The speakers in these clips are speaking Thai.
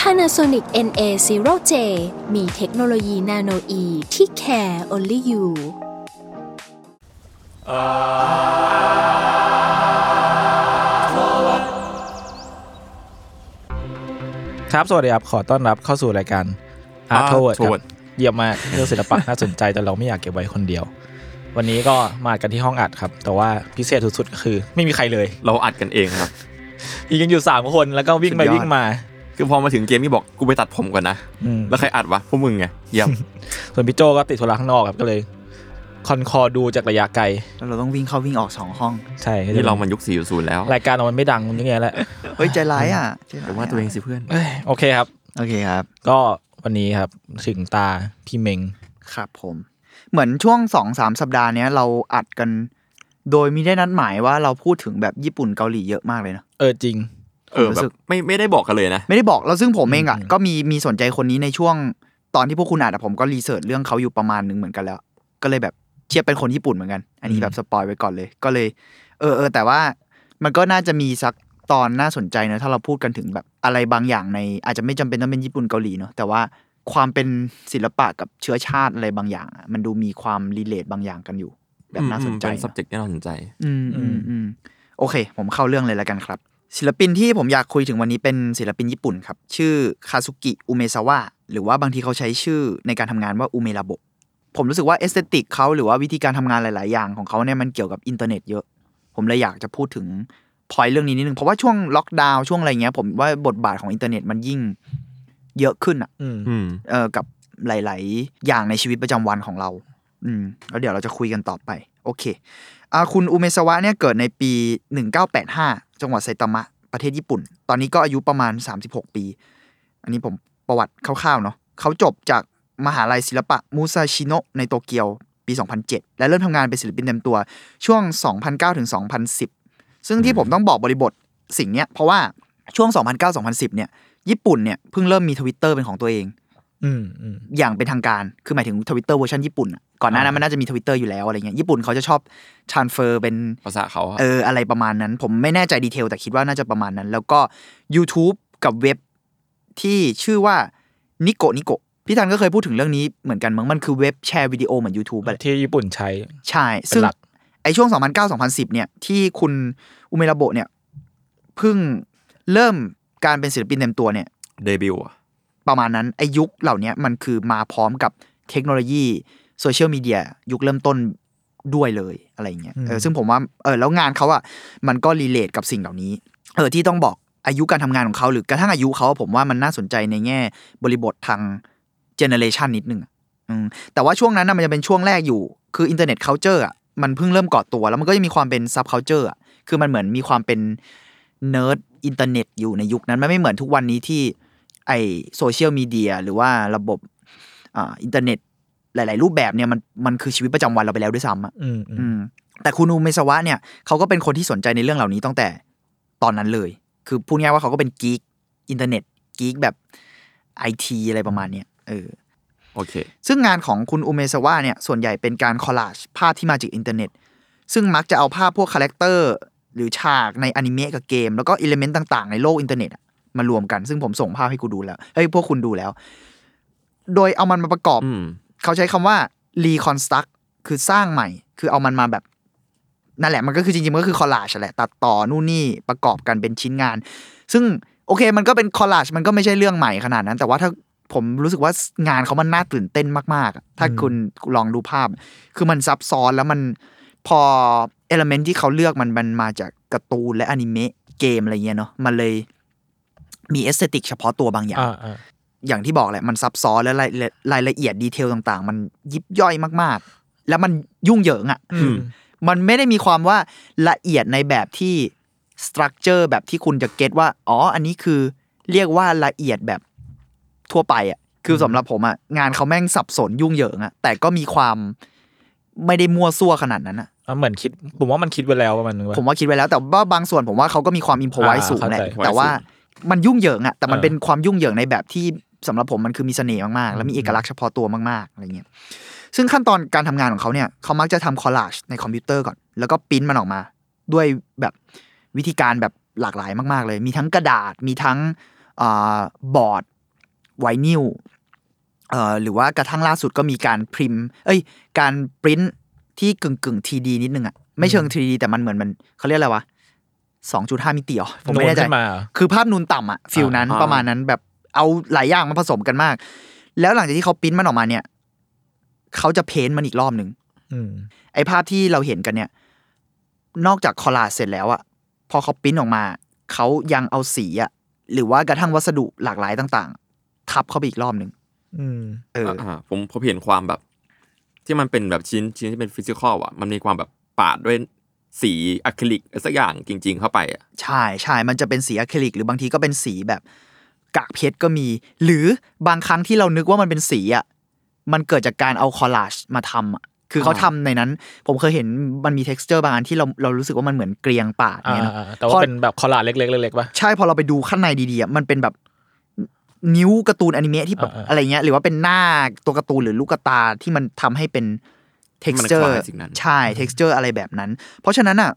Panasonic NA0J มีเทคโนโลยีนาโนอีที่ care only you ครับ สวัสดีครับ ขอต้อนรับเข้าสู่รายการ Art t o w a r d ค Artoward รับเยี่ยมมากเรื่องศิลปะน่าสนใจแต่เราไม่อยากเก็บไว้คนเดียว วันนี้ก็มากันที่ห้องอัดครับ แต่ว่าพิเศษสุดๆก็คือ ไม่มีใครเลย เราอัดกันเองครับ อีกยังอยู่สามคนแล้วก็วิ่งไปสุดยอดวิ่งมา คือพอมาถึงเกมนี่บอกกูไปตัดผมก่อนนะอืมแล้วใครอัดวะพวกมึงไงเยี่ยมส่วนพี่โจก็ติดธุระข้างนอกครับก็เลย คอนคอดูจากระยะไกล แล้วเราต้องวิ่งเข้าวิ่งออกสองห้อง ใช่นี่เรามันยุคสี่ศูนย์แล้ว รายการเรามันไม่ดังอย่างเงี้ยแหละเฮ้ยใจร้ายอะใจร้ายแต่ว่าตัวเองสิเพื่อนเอ้ยโอเคครับ โอเคครับ ก็วันนี้ครับถึงตาพี่เมงครับผม เหมือนช่วงสองสามสัปดาห์เนี้ยเราอัดกัน โดยมีได้นัดหมายว่าเราพูดถึงแบบญี่ปุ่นเกาหลีเยอะมากเลยนะเออจริง เออผมรู้แบสึบกไม่ไม่ได้บอกกันเลยนะ ไม่ได้บอกเราซึ่งผมเองอะอืมก็มีมีสนใจคนนี้ในช่วงตอนที่พวกคุณอ่านอะผมก็รีเสิร์ชเรื่องเขาอยู่ประมาณหนึงเหมือนกันแล้ว ก็เลยแบบเทียบเป็นคนญี่ปุ่นเหมือนกัน อันนี้แบบสปอยไว้ก่อนเลย ก็เลย เออเออแต่ว่ามันก็น่าจะมีสักตอนน่าสนใจเนอะถ้าเราพูดกันถึงแบบอะไรบางอย่างใน อาจจะไม่จำเป็นต้องเป็นญี่ปุ่นเกาหลีเนอะแต่ว่าความเป็นศิลปะกับเชื้อชาติอะไรบางอย่างอะมันดูมีความ relate บางอย่างกันอยู่ แบบน่าสนใจเป็นเนอะ subject ที่น่าสนใจ อืมอืมอืมโอเค ผมเข้าเรื่องเลยแล้วกันครับ ศิลปินที่ผมอยากคุยถึงวันนี้เป็นศิลปินญี่ปุ่นครับ ชื่อคาซุกิอุเมซาวะหรือว่าบางทีเขาใช้ชื่อในการทำงานว่าอุเมระบบผมรู้สึกว่า aesthetic เขาหรือว่าวิธีการทำงานหลาย ๆ อย่างของเขาเนี่ยมันเกี่ยวกับอินเทอร์เน็ตเยอะ ผมเลยอยากจะพูดถึงพอยเรื่องนี้นิดนึง เพราะว่าช่วงล็อกดาวน์ช่วงอะไรเงี้ย ผมว่าบทบาทของอินเทอร์เน็ตมันยิ่งเยอะขึ้นอะอืมอืมเออกับหลาย ๆ อย่างในชีวิตประจำวันของเรา อืมแล้วเดี๋ยวเราจะคุยกันต่อไป โอเคอ่าคุณอุเมซาวะเนี่ยเกิดในปี 1985 จังหวัดไซตามะประเทศญี่ปุ่น ตอนนี้ก็อายุประมาณ 36 ปี อันนี้ผมประวัติคร่าวๆเนาะเขาจบจากมหาลัยศิลปะมูซาชิโนะในโตเกียวปี 2007 และเริ่มทำงานเป็นศิลปินเต็มตัวช่วง 2009ถึง2010 ซึ่งที่ผมต้องบอกบริบทสิ่งเนี้ยเพราะว่าช่วง 2009-2010 เนี่ยญี่ปุ่นเนี่ยเพิ่งเริ่มมีทวิตเตอร์เป็นของตัวเอง อืมอืมอย่างเป็นทางการ คือหมายถึงทวิตเตอร์เวอร์ชันญี่ปุ่นอะก่อนหน้านั้นอ่ามัมันน่าจะมีทวิตเตอร์อยู่แล้วอะไรเงี้ยญี่ปุ่นเขาจะชอบ transfer เป็นภาษาเขาอะเอออะไรประมาณนั้น ผมไม่แน่ใจ detail แต่คิดว่าน่าจะประมาณนั้น แล้วก็ YouTube กับเว็บที่ชื่อว่านิโกนิโกพี่ธันก็เคยพูดถึงเรื่องนี้เหมือนกันมั้งมันคือเว็บแชร์วิดีโอเหมือน YouTube อะแหละที่ญี่ปุ่นใช้ใช่เป็นซึ่งหลักไอช่วง 2009-2010 เนี่ย ที่คุณอุเมซาวะเนี่ยเพิ่งเริ่มการเป็นศิลปินเต็มตัวเนี่ยเดบิวต์อะ ประมาณนั้นไอายุคเหล่านี้มันคือมาพร้อมกับเทคโนโลยีโซเชียลมีเดียยุคเริ่มต้นด้วยเลยอะไรเงี้ยอืมเออซึ่งผมว่าเออแล้วงานเขาอะมันก็ relate กับสิ่งเหล่านี้เออที่ต้องบอกอายุการทำงานของเขาหรือกระทั่งอายุเขาอะผมว่ามันน่าสนใจในแง่บริบททาง generation นิดนึงอะอืมแต่ว่าช่วงนั้นนะมันจะเป็นช่วงแรกอยู่ คือ internet culture อะมันเพิ่งเริ่มก่อตัว แล้วมันก็จะมีความเป็น subculture อะคือมันเหมือนมีความเป็นเนิร์ดอินเทอร์เน็ตอยู่ในยุคนั้นมันไม่เหมือนทุกวันนี้ที่ ไอโซเชียลมีเดียหรือว่าระบบอ่าอินเทอร์เน็ต หลาย ๆ รูปแบบเนี่ยมันมันคือชีวิตประจำวันเราไปแล้วด้วยซ้ำอะอืมอืมอืมแต่คุณอูเมซาวะเนี่ยเขาก็เป็นคนที่สนใจในเรื่องเหล่านี้ตั้งแต่ตอนนั้นเลย คือพูดง่ายๆว่าเขาก็เป็น geek อินเทอร์เน็ต geek แบบไอทีอะไรประมาณเนี้ยเออโอเค ซึ่งงานของคุณอุเมซาวะเนี่ยส่วนใหญ่เป็นการ collage ภาพที่มาจากอินเทอร์เน็ต ซึ่งมักจะเอาภาพพวก character หรือฉากในอนิเมะกับเกม แล้วก็ element ต่าง ๆ ในโลกอินเทอร์เน็ตอะ มารวมกัน ซึ่งผมส่งภาพให้กูดูแล้วเฮ้ยพวกคุณดูแล้ว โดยเอามันมาประกอบอืมเขาใช้คำว่า reconstruct คือสร้างใหม่ คือเอามันมาแบบนั่นแหละมันก็คือจริงๆมันก็คือ collage แหละตัดต่อนู่นนี่ประกอบกันเป็นชิ้นงาน ซึ่งโอเคมันก็เป็น collage มันก็ไม่ใช่เรื่องใหม่ขนาดนั้น แต่ว่าถ้าผมรู้สึกว่างานเขามันน่าตื่นเต้นมากๆอะถ้าคุณลองดูภาพ คือมันซับซ้อนแล้วมันพอ element ที่เขาเลือกมันมันมาจากการ์ตูนและอนิเมะเกมอะไรเงี้ยเนาะมันเลย มี aesthetic เฉพาะตัวบางอย่างอ่าอ่าอย่างที่บอกแหละมันซับซ้อนและรายละรายละเอียด detail ต่างๆ มันยิบย่อยมากๆ แล้วมันยุ่งเหยิงอะ่ะอืมมันไม่ได้มีความว่าละเอียดในแบบที่ structure แบบที่คุณจะ get ว่า อ๋อ อันนี้คือเรียกว่าละเอียดแบบทั่วไปอะ่ะ คือสำหรับผมอะงานเขาแม่งสับสนยุ่งเหยิงอะแต่ก็มีความไม่ได้มั่วซั่วขนาดนั้นอะอะเหมือนคิด ผมว่ามันคิดไว้แล้วประมาณนึงว่าผมว่าคิดไว้แล้วแต่ว่าบางส่วนผมว่าเขาก็มีความ improvise อ่าสูงแหละเข้าใจแต่ว่า มันยุ่งเหยิงอะแต่มันเออเป็นความยุ่งเหยิงในแบบที่สำหรับผมมันคือมีเสน่ห์มากๆ แล้วมีเอกลักษณ์เฉพาะตัวมากๆอะไรเงี้ยซึ่งขั้นตอนการทำงานของเขาเนี่ยเขามักจะทำ collage ในคอมพิวเตอร์ก่อน แล้วก็ปริ้นมันออกมา ด้วยแบบวิธีการแบบหลากหลายมากๆ เลย มีทั้งกระดาษมีทั้ง art board ไวนิลเอ่อหรือว่ากระทั่งล่าสุดก็มีการพิมพ์ เอ้ย การปริ้นที่กึ่งกึ่ง3D นิดนึงอะไม่เชิง 3D แต่มันเหมือนมันเขาเรียกอะไรวะ สองจุดห้ามิติเหรอผมไม่แน่ใจนูนขึ้นมาเหรอคือภาพนูนต่ำอะฟิลนั้นอ่าประมาณนั้นแบบเอาหลายอย่างมาผสมกันมาก แล้วหลังจากที่เขาปริ้นมันออกมาเนี่ยเขาจะเพ้นท์มันอีกรอบหนึ่งอืมไอ้ภาพที่เราเห็นกันเนี่ย นอกจากคอลลาจเสร็จแล้วอะพอเขาปริ้นออกมาเขายังเอาสีอะหรือว่ากระทั่งวัสดุหลากหลายต่าง ๆ ทับเข้าไปอีกรอบหนึ่งอืมเอออ่าผมผมเห็นความแบบ ที่มันเป็นแบบชิ้นชิ้นที่เป็น physical อะ มันมีความแบบปาดด้วย สีอะคริลิกอะไรสักอย่างจริง ๆ เข้าไปอะใช่ใช่มันจะเป็นสีอะคริลิกหรือบางทีก็เป็นสีแบบกากเพชรก็มี หรือบางครั้งที่เรานึกว่ามันเป็นสีอะมันเกิดจากการเอา collage มาทำอะคือเขาทำในนั้น ผมเคยเห็นมันมี t e x t อร์บางอันที่เราเรารู้สึกว่ามันเหมือนเกรียงปาดอ่าเนี่ยนะอ่าแต่ว่าพอเป็นแบบ collage เล็กๆเล็กๆป่ะใช่พอเราไปดูข้างในดีๆอะมันเป็นแบบนิ้วการ์ตูนอนิเมะที่แบบอ่าๆอะไรเงี้ยหรือว่าเป็นหน้าตัวการ์ตูนหรือลูกตาที่มันทำให้เป็นที่มัน texture คล้ายสิ่งนั้นใช่ texture อะไรแบบนั้น เพราะฉะนั้นอะ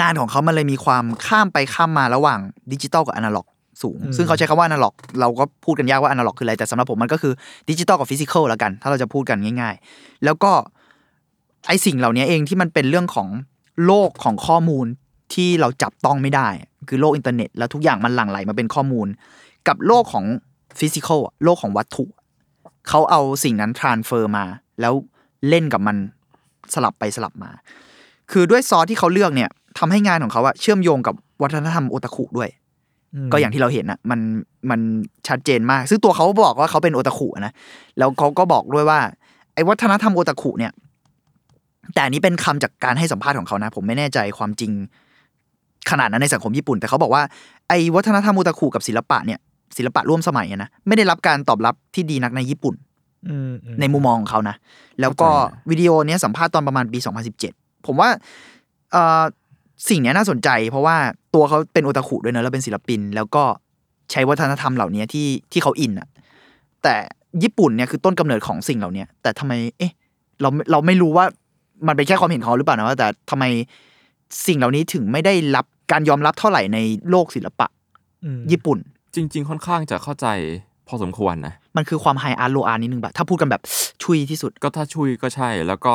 งานของเขามันเลยมีความข้ามไปข้ามมาระหว่างดิจิตอลกับอนาล็อกสูงอืมซึ่งเขาใช้คำว่าอนาล็อก เราก็พูดกันยากว่าอนาล็อกคืออะไร แต่สำหรับผมมันก็คือดิจิตอลกับ physical แล้วกัน ถ้าเราจะพูดกันง่าย ๆ แล้วก็ไอสิ่งเหล่านี้เองที่มันเป็นเรื่องของโลกของข้อมูลที่เราจับต้องไม่ได้ คือโลกอินเทอร์เน็ต แล้วทุกอย่างมันหลั่งไหลมาเป็นข้อมูล กับโลกของ physical โลกของวัตถุ เขาเอาสิ่งนั้น transfer มา แล้ว เล่นกับมันสลับไปสลับมา คือด้วยซอสที่เขาเลือกเนี่ยทำให้งานของเขาอะเชื่อมโยงกับวัฒนธรรมโอตาคุด้วยมก็อย่างที่เราเห็นอะมันมันชัดเจนมาก ซึ่งตัวเขาบอกว่าเขาเป็นโอตาคุนะแล้วเขาก็บอกด้วยว่าไอ้วัฒนธรรมโอตาคุเนี่ย แต่อันนี้เป็นคำจากการให้สัมภาษณ์ของเขานะ ผมไม่แน่ใจความจริงขนาดนั้นในสังคมญี่ปุ่น แต่เขาบอกว่าไอ้วัฒนธรรมโอตาคุกับศิลปะเนี่ยศิลปะร่วมสมัยอะนะไม่ได้รับการตอบรับที่ดีนักในญี่ปุ่นอืมอืม ในมุมมองของเขานะ แล้วก็วิดีโอเนี้ยสัมภาษณ์ตอนประมาณปี 2017 ผมว่าเอ่อสิ่งเนี้ยน่าสนใจ เพราะว่าตัวเขาเป็นโอตาคุด้วยเนอะแล้วเป็นศิลปิน แล้วก็ใช้วัฒนธรรมเหล่านี้ที่ที่เขาอินอะแต่ญี่ปุ่นเนี่ยคือต้นกำเนิดของสิ่งเหล่านี้แต่ทำไม เอ๊ะ เราเราไม่รู้ว่ามันเป็นแค่ความเห็นของเขาหรือเปล่านะว่าแต่ทำไมสิ่งเหล่านี้ถึงไม่ได้รับการยอมรับเท่าไหร่ในโลกศิลปะอืมญี่ปุ่น จริง ๆ ค่อนข้างจะเข้าใจ พอสมควรนะ มันคือความไฮอาร์โลอาร์นิดนึงแบบถ้าพูดกันแบบชุ่ยที่สุด ก็ถ้าชุ่ยก็ใช่ แล้วก็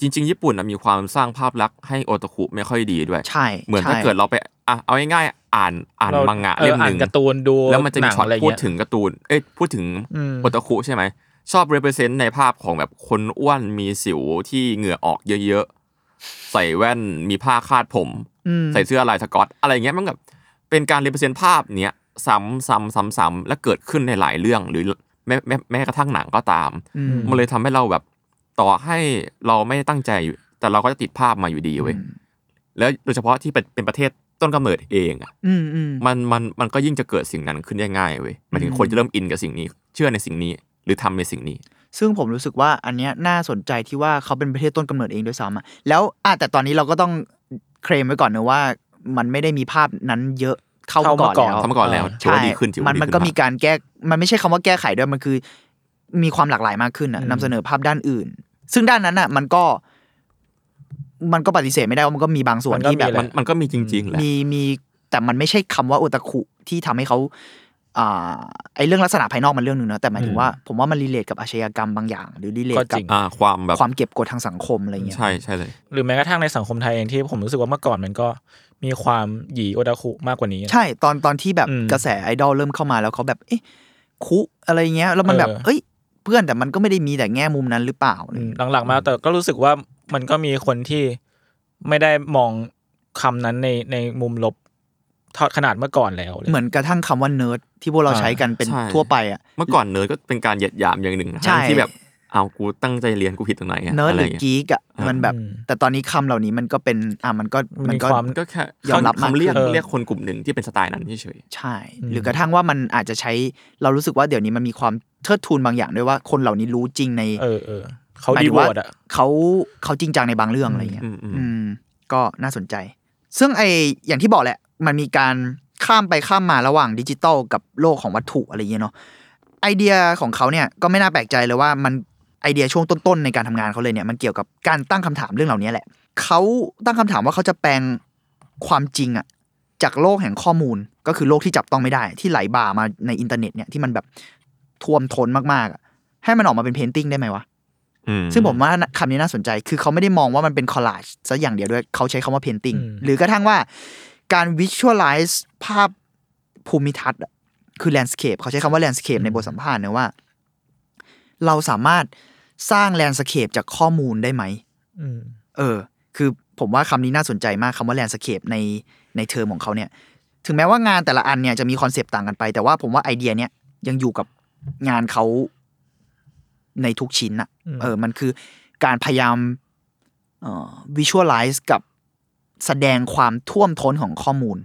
จริง ๆ ญี่ปุ่นน่ะมีความสร้างภาพลักษณ์ให้โอตาคุไม่ค่อยดีด้วย ใช่ เหมือนถ้าใช่เกิดเราไปอะเอาง่ายๆอ่านอ่านเรามังงะออเล่มหอ่านึ่งการ์ตูนดูแล้วมันจะมีหงช็อตอะไรพูดเงี้ยถึงการ์ตูน เอ้ยพูดถึงอืมโอตาคุใช่ไหมชอบ represent ในภาพของแบบคนอ้วนมีสิวที่เหงื่อออกเยอะๆ ใส่แว่นมีผ้าคาดผมอืมใส่เสื้อลายสกอต อะไรเงี้ยมันแบบเป็นการ represent ภาพเนี้ย ซ้ำซ้ำซ้ำซ้ำและเกิดขึ้นในหลายเรื่องหรือแม้แม้แม้กระทั่งหนังก็ตามอืมมันเลยทำให้เราแบบต่อให้เราไม่ได้ตั้งใจอยู่แต่เราก็จะติดภาพมาอยู่ดีเว้ยแล้วโดยเฉพาะที่เป็นเป็นประเทศต้นกำเนิดเองอะอืมอืมมันมันมันก็ยิ่งจะเกิดสิ่งนั้นขึ้นได้ง่ายเว้ยหมายถึงคนจะเริ่มอินกับสิ่งนี้ เชื่อในสิ่งนี้ หรือทำในสิ่งนี้ ซึ่งผมรู้สึกว่าอันเนี้ยน่าสนใจที่ว่าเขาเป็นประเทศต้นกำเนิดเองด้วยซ้ำอะแล้วอะแต่ตอนนี้เราก็ต้องเคลมไว้ก่อนนะว่า มันไม่ได้มีภาพนั้นเยอะ เท่าเท่าก่อนเมื่อก่อนแล้วทำมาก่อนแล้วถือว่าดีขึ้นถือว่ามันดีมันขึ้นก็มากมีการแก้มันไม่ใช่คำว่าแก้ไขด้วยมันคือ มีความหลากหลายมากขึ้นอะอืมนำเสนอภาพด้านอื่น ซึ่งด้านนั้นอะ มันก็มันก็ปฏิเสธไม่ได้ว่ามันก็มีบางส่วนที่แบบมันมันก็มีจริงๆแหละมีมีแต่มันไม่ใช่คำว่าโอตาคุที่ทำให้เขาอ่า ไอเรื่องลักษณะภายนอกมันเรื่องหนึ่งนะแต่หมายถึงว่าผมว่ามัน relate กับอาชญากรรมบางอย่าง หรือ relate ก็กัจบริงอ่าความแบบความเก็บกดทางสังคมอะไรเงี้ยใช่ใช่เลย หรือแม้กระทั่งในสังคมไทยเองที่ผมรู้สึกว่าเมื่อก่อนมันก็มีความหยีโอตาคุมากกว่านี้ ใช่ตอนตอนที่แบบอืมกระแสไอดอลเริ่มเข้ามาแล้วเขาแบบเอ๊ะคุอะไรเงี้ยแล้วมันแบบเออเอ้ย เพื่อนแต่มันก็ไม่ได้มีแต่แง่มุมนั้นหรือเปล่าอะไรอืมเงี้ยหลังๆมาแต่ก็รู้สึกว่ามันก็มีคนที่ไม่ได้มองคำนั้นในในมุมลบเทอด ขนาดเมื่อก่อนแล้วเลยเหมือนกระทั่งคำว่าเนิร์ดที่พวกเราอ่าใช้กันเป็นใช่ทั่วไปอะเมื่อก่อนเนิร์ดก็เป็นการเหยียดหยามอย่างหนึ่งนะใช่ที่แบบเอากูตั้งใจเรียนกูผิดตรงไหนอะเนิร์ดอะหไรรือเงี้ยกีกอะอ่ามัมันแบบอืมแต่ตอนนี้คำเหล่านี้มันก็เป็นอะมันก็มันก็มีความมันก็แค่ยอมรับมากคำเรียกขึ้นเรียกคนกลุ่มหนึ่งที่เป็นสไตล์นั้นเฉยใช่อืมหรือกระทั่งว่ามันอาจจะใช้เรารู้สึกว่าเดี๋ยวนี้มันมีความเทิดทูนบางอย่างด้วยว่าคนเหล่านี้รู้จริงในเออเออเขาหมายดีถึงโวว่าตอะเขาเขาจริงจังในบางเรื่องอะไรเงี้ยอืมอืมอืมก็น่าสนใจ ซึ่งไออย่างที่บอกแหละ มันมีการข้ามไปข้ามมาระหว่างดิจิตอลกับโลกของวัตถุอะไรเงี้ยเนาะไอเดียของเขาเนี่ยก็ไม่น่าแปลกใจเลยว่ามันไอเดียช่วงต้นๆในการทำงานเขาเลยเนี่ยมันเกี่ยวกับการตั้งคำถามเรื่องเหล่านี้แหละเขาตั้งคำถามว่าเขาจะแปลงความจริงอะจากโลกแห่งข้อมูลก็คือโลกที่จับต้องไม่ได้ ที่ไหลบ่ามาในอินเทอร์เน็ตเนี่ยที่มันแบบท่วมท้นมากๆอะให้มันออกมาเป็น painting ได้ไหมวะ ซึ่งผมว่าคำนี้น่าสนใจ คือเขาไม่ได้มองว่ามันเป็น collage ซะอย่างเดียวด้วยเขาใช้คำว่า painting อืมหรือกระทั่งว่าการ visualize ภาพภูมิทัศน์อะคือ landscape เขาใช้คำว่า landscape ในบทสัมภาษณ์นะว่า เราสามารถสร้าง landscape จากข้อมูลได้ไหมอืมเออ คือผมว่าคำนี้น่าสนใจมากคำว่า landscape ในในเทอมของเขาเนี่ย ถึงแม้ว่างานแต่ละอันเนี่ยจะมีคอนเซปต์ต่างกันไป แต่ว่าผมว่าไอเดียเนี้ยยังอยู่กับงานเขา ในทุกชิ้นอะอืมเออ มันคือการพยายามเอ่อ visualize กับแสดงความท่วมท้นของข้อมูล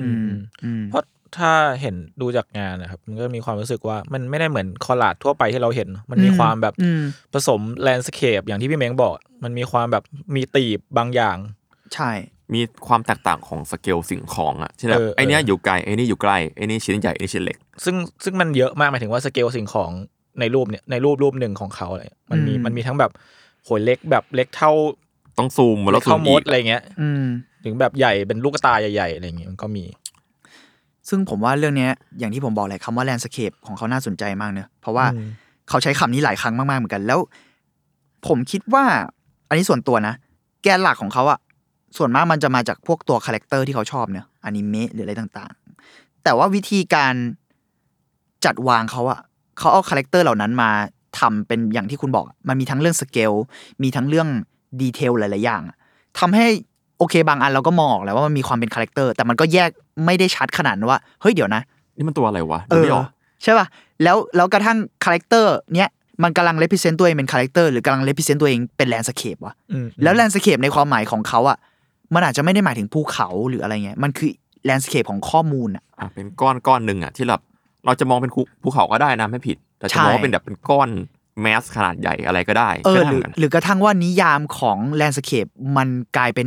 อืมอืมเพราะถ้าเห็นดูจากงานนะครับ มันก็มีความรู้สึกว่ามันไม่ได้เหมือน collage ทั่วไปที่เราเห็น มันมีอืมความแบบอืมผสม landscape อย่างที่พี่เม้งบอก มันมีความแบบมี depth บางอย่าง ใช่ มีความแตกต่างของสเกลสิ่งของอะเช่นแบบเออไอเนี้ยเออออยู่ไกลไอนี่อยู่ใกล้ไอนี่ชิ้นใหญ่ไอนี่ชิ้นเล็ก ซึ่งซึ่งมันเยอะมากหมายถึงว่าสเกลสิ่งของ ในรูปเนี่ยในรูปรูปหนึ่งของเขาอะไรมันมีอืมมันมีทั้งแบบโหยเล็กแบบเล็กเท่าต้องซูมแล้เล็วกซูเท่ามมอีดกอะไรเงี้ยอืมถึงแบบใหญ่เป็นลูกตาใหญ่ๆอะไรเงี้ยมันก็มี ซึ่งผมว่าเรื่องเนี้ยอย่างที่ผมบอกแหละคำว่า landscape ของเขาน่าสนใจมากเนอะเพราะว่าอืมเขาใช้คำนี้หลายครั้งมากๆเหมือนกันแล้ว ผมคิดว่า อันนี้ส่วนตัวนะ แกนหลักของเขาอะส่วนมากมันจะมาจากพวกตัวคาแรคเตอร์ที่เขาชอบเนอะอนิเมะหรืออะไรต่างๆ แต่ว่าวิธีการจัดวางเขาอะ เขาเอาคาแรคเตอร์เหล่านั้นมาทำเป็นอย่างที่คุณบอกอะมันมีทั้งเรื่องสเกล มีทั้งเรื่อง detail หลาย ๆ อย่างอะทำให้โอเคบางอันเราก็มองออกแล้วว่ามันมีความเป็นคาแรคเตอร์ แต่มันก็แยกไม่ได้ชัดขนาดนั้นว่า เฮ้ยเดี๋ยวนะ นี่มันตัวอะไรวะดูไม่ออกใช่ป่ะ แล้วแล้วกระทั่งคาแรคเตอร์เนี้ยมันกำลัง represent ตัวเองเป็นคาแรคเตอร์หรือกำลัง represent ตัวเองเป็น landscape วะอืมแล้ว landscape ในความหมายของเขาอะมันอาจจะไม่ได้หมายถึงภูเขาหรืออะไรเงี้ยมันคือ landscape ของข้อมูลอะอะเป็นก้อนก้อนหนึ่งอะที่แบบ เราจะมองเป็นภูภูเขาก็ได้นะไม่ผิด แต่จะมองว่าใช่เป็นแบบเป็นก้อน mass ขนาดใหญ่อะไรก็ได้เออก็หได้รือเหมือนกันหรือกระทั่งว่านิยามของ landscape มันกลายเป็น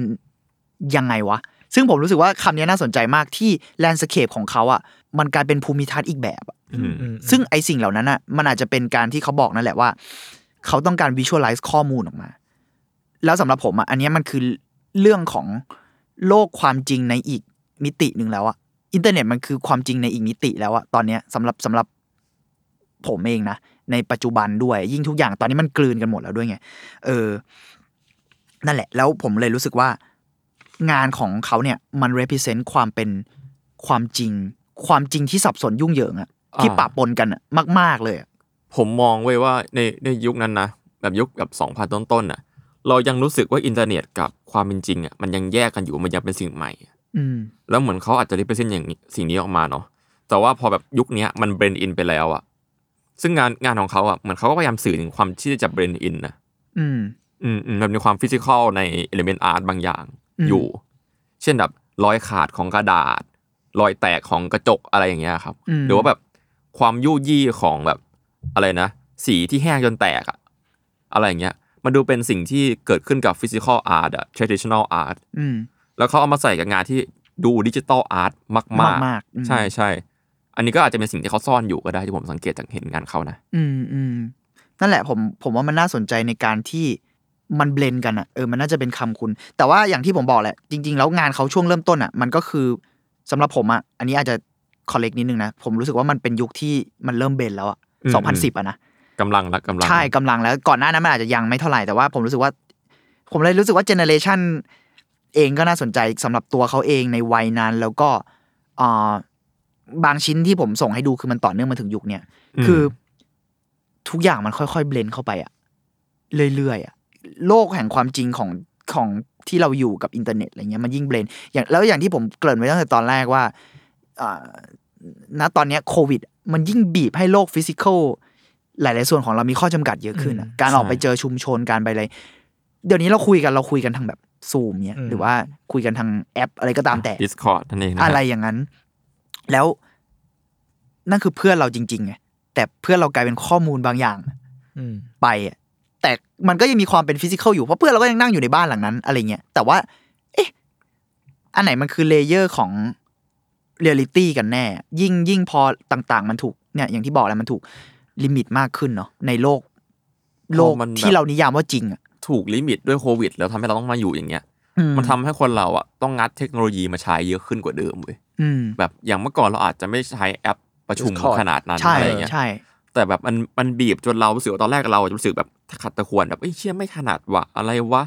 ยังไงวะ ซึ่งผมรู้สึกว่าคำนี้น่าสนใจมากที่ landscape ของเขาอะมันกลายเป็นภูมิทัศน์อีกแบบอะอืมอืมซึ่งไอสิ่งเหล่านั้นอะมันอาจจะเป็นการที่เขาบอกนั่นแหละว่า เขาต้องการ visualize ข้อมูลออกมา แล้วสำหรับผมอะอันเนี้ยมันคือเรื่องของโลกความจริงในอีกมิติหนึ่งแล้วอะ อินเทอร์เน็ตมันคือความจริงในอีกมิติแล้วอะตอนเนี้ยสำหรับสำหรับผมเองนะ ในปัจจุบันด้วย ยิ่งทุกอย่างตอนนี้มันกลืนกันหมดแล้วด้วยไงเออ นั่นแหละ แล้วผมเลยรู้สึกว่า งานของเขาเนี่ยมัน represent ความเป็นความจริง ความจริงที่สับสนยุ่งเหยิงอะที่ปะปนกันอะมาก ๆเลยอะผมมองไว้ว่าในในยุคนั้นนะแบบยุคแบบสองพันต้นๆน่ะ เรายังรู้สึกว่าอินเทอร์เน็ตกับความเป็นจริงอะมันยังแยกกันอยู่มันยังเป็นสิ่งใหม่อืม แล้วเหมือนเขาอาจจะรีเ e ร e นอย่างนี้สิ่งนี้ออกมาเนาะแต่ว่าพอแบบยุคเนี้ยมัน blend in ไปแล้วอะซึ่งงานงานของเขาอะเหมือนเขาก็พยายามสื่อถึงความที่จะ blend in นะอืมอืมอืมมันมีความ physical ใน element art บางอย่างอืมอยู่ เช่นแบบรอยขาดของกระดาษ รอยแตกของกระจกอะไรอย่างเงี้ยครับอืมหรือว่าแบบความยู่ยี่ของแบบอะไรนะ สีที่แห้งจนแตกอะอะไรอย่างเงี้ย มันดูเป็นสิ่งที่เกิดขึ้นกับ physical art อะ traditional art อืม แล้วเขาเอามาใส่กับงานที่ดู digital art มากมากๆอืมใช่ใช่อันนี้ก็อาจจะเป็นสิ่งที่เขาซ่อนอยู่ก็ได้ที่ผมสังเกตจากเห็นงานเขานะ อืมอืมนั่นแหละผมผมว่ามันน่าสนใจในการที่มัน blend กันอะเออมันน่าจะเป็นคำคุณ แต่ว่าอย่างที่ผมบอกแหละ จริง ๆ แล้วงานเขาช่วงเริ่มต้นอะ มันก็คือสำหรับผมอะอันนี้อาจจะ correct นิดนึงนะ ผมรู้สึกว่ามันเป็นยุคที่มันเริ่ม blend แล้วอะอืมสองพันสิบอะนะกำลังละกำลังใช่กำลังแล้วก่อนหน้านั้นมันอาจจะยังไม่เท่าไหร่แต่ว่าผมรู้สึกว่า ผมเลยรู้สึกว่า generation เองก็น่าสนใจสำหรับตัวเขาเองในวัยนั้น แล้วก็อ่าบางชิ้นที่ผมส่งให้ดูคือมันต่อเนื่องมาถึงยุคเนี้ยมคือ ทุกอย่างมันค่อยๆเบลนเข้าไปอะเรื่อยๆอะโลกแห่งความจริงของของที่เราอยู่กับอินเทอร์เน็ตอะไรเงี้ยมันยิ่ง blend อย่างแล้วอย่างที่ผมเกริ่นไว้ตั้งแต่ตอนแรกว่าอ่าณตอนเนี้ยโควิด มันยิ่งบีบให้โลก physical หลาย ๆ ส่วนของเรามีข้อจำกัดเยอะขึ้นอะอืมการออกใช่ไปเจอชุมชนการไปอะไรเดี๋ยวนี้เราคุยกันเราคุยกันทางแบบ ซูมเนี่ยอืมหรือว่าคุยกันทางแอปอะไรก็ตามแต่ Discord นั่นเองนคบอะไรอย่างนั้น แล้วนั่นคือเพื่อนเราจริงๆไงแต่เพื่อนเรากลายเป็นข้อมูลบางอย่างอืมไปอะแต่มันก็ยังมีความเป็น physical อยู่เพราะเพื่อนเราก็ยังนั่งอยู่ในบ้านหลังนั้นอะไรเงี้ยแต่ว่า เอ๊ะอันไหนมันคือ layer ของเรียลิตี้กันแน่ ยิ่งยิ่งพอต่างๆ มันถูกเนี่ยอย่างที่บอกแล้วมันถูกลิมิตมากขึ้นเนาะในโลก โลกมันแบบที่เรานิยามว่าจริงอะ ถูกลิมิตด้วยโควิด แล้วทำให้เราต้องมาอยู่อย่างเงี้ยอืมันทำให้คนเราอะต้องงัดเทคโนโลยีมาใช้เยอะขึ้นกว่าเดิมเว้ยอืมแบบอย่างเมื่อก่อนเราอาจจะไม่ใช้แอปประชุม Discord ขนาดนั้นใช่อะไรเงี้ยใช่แต่แบบมันมันบีบจนเรารู้สึกว่าตอนแรกเราจะรู้สึกแบบขัดตะควรแบบเอ้ยเชี่ยไม่ถนัดว่ะอะไรวะ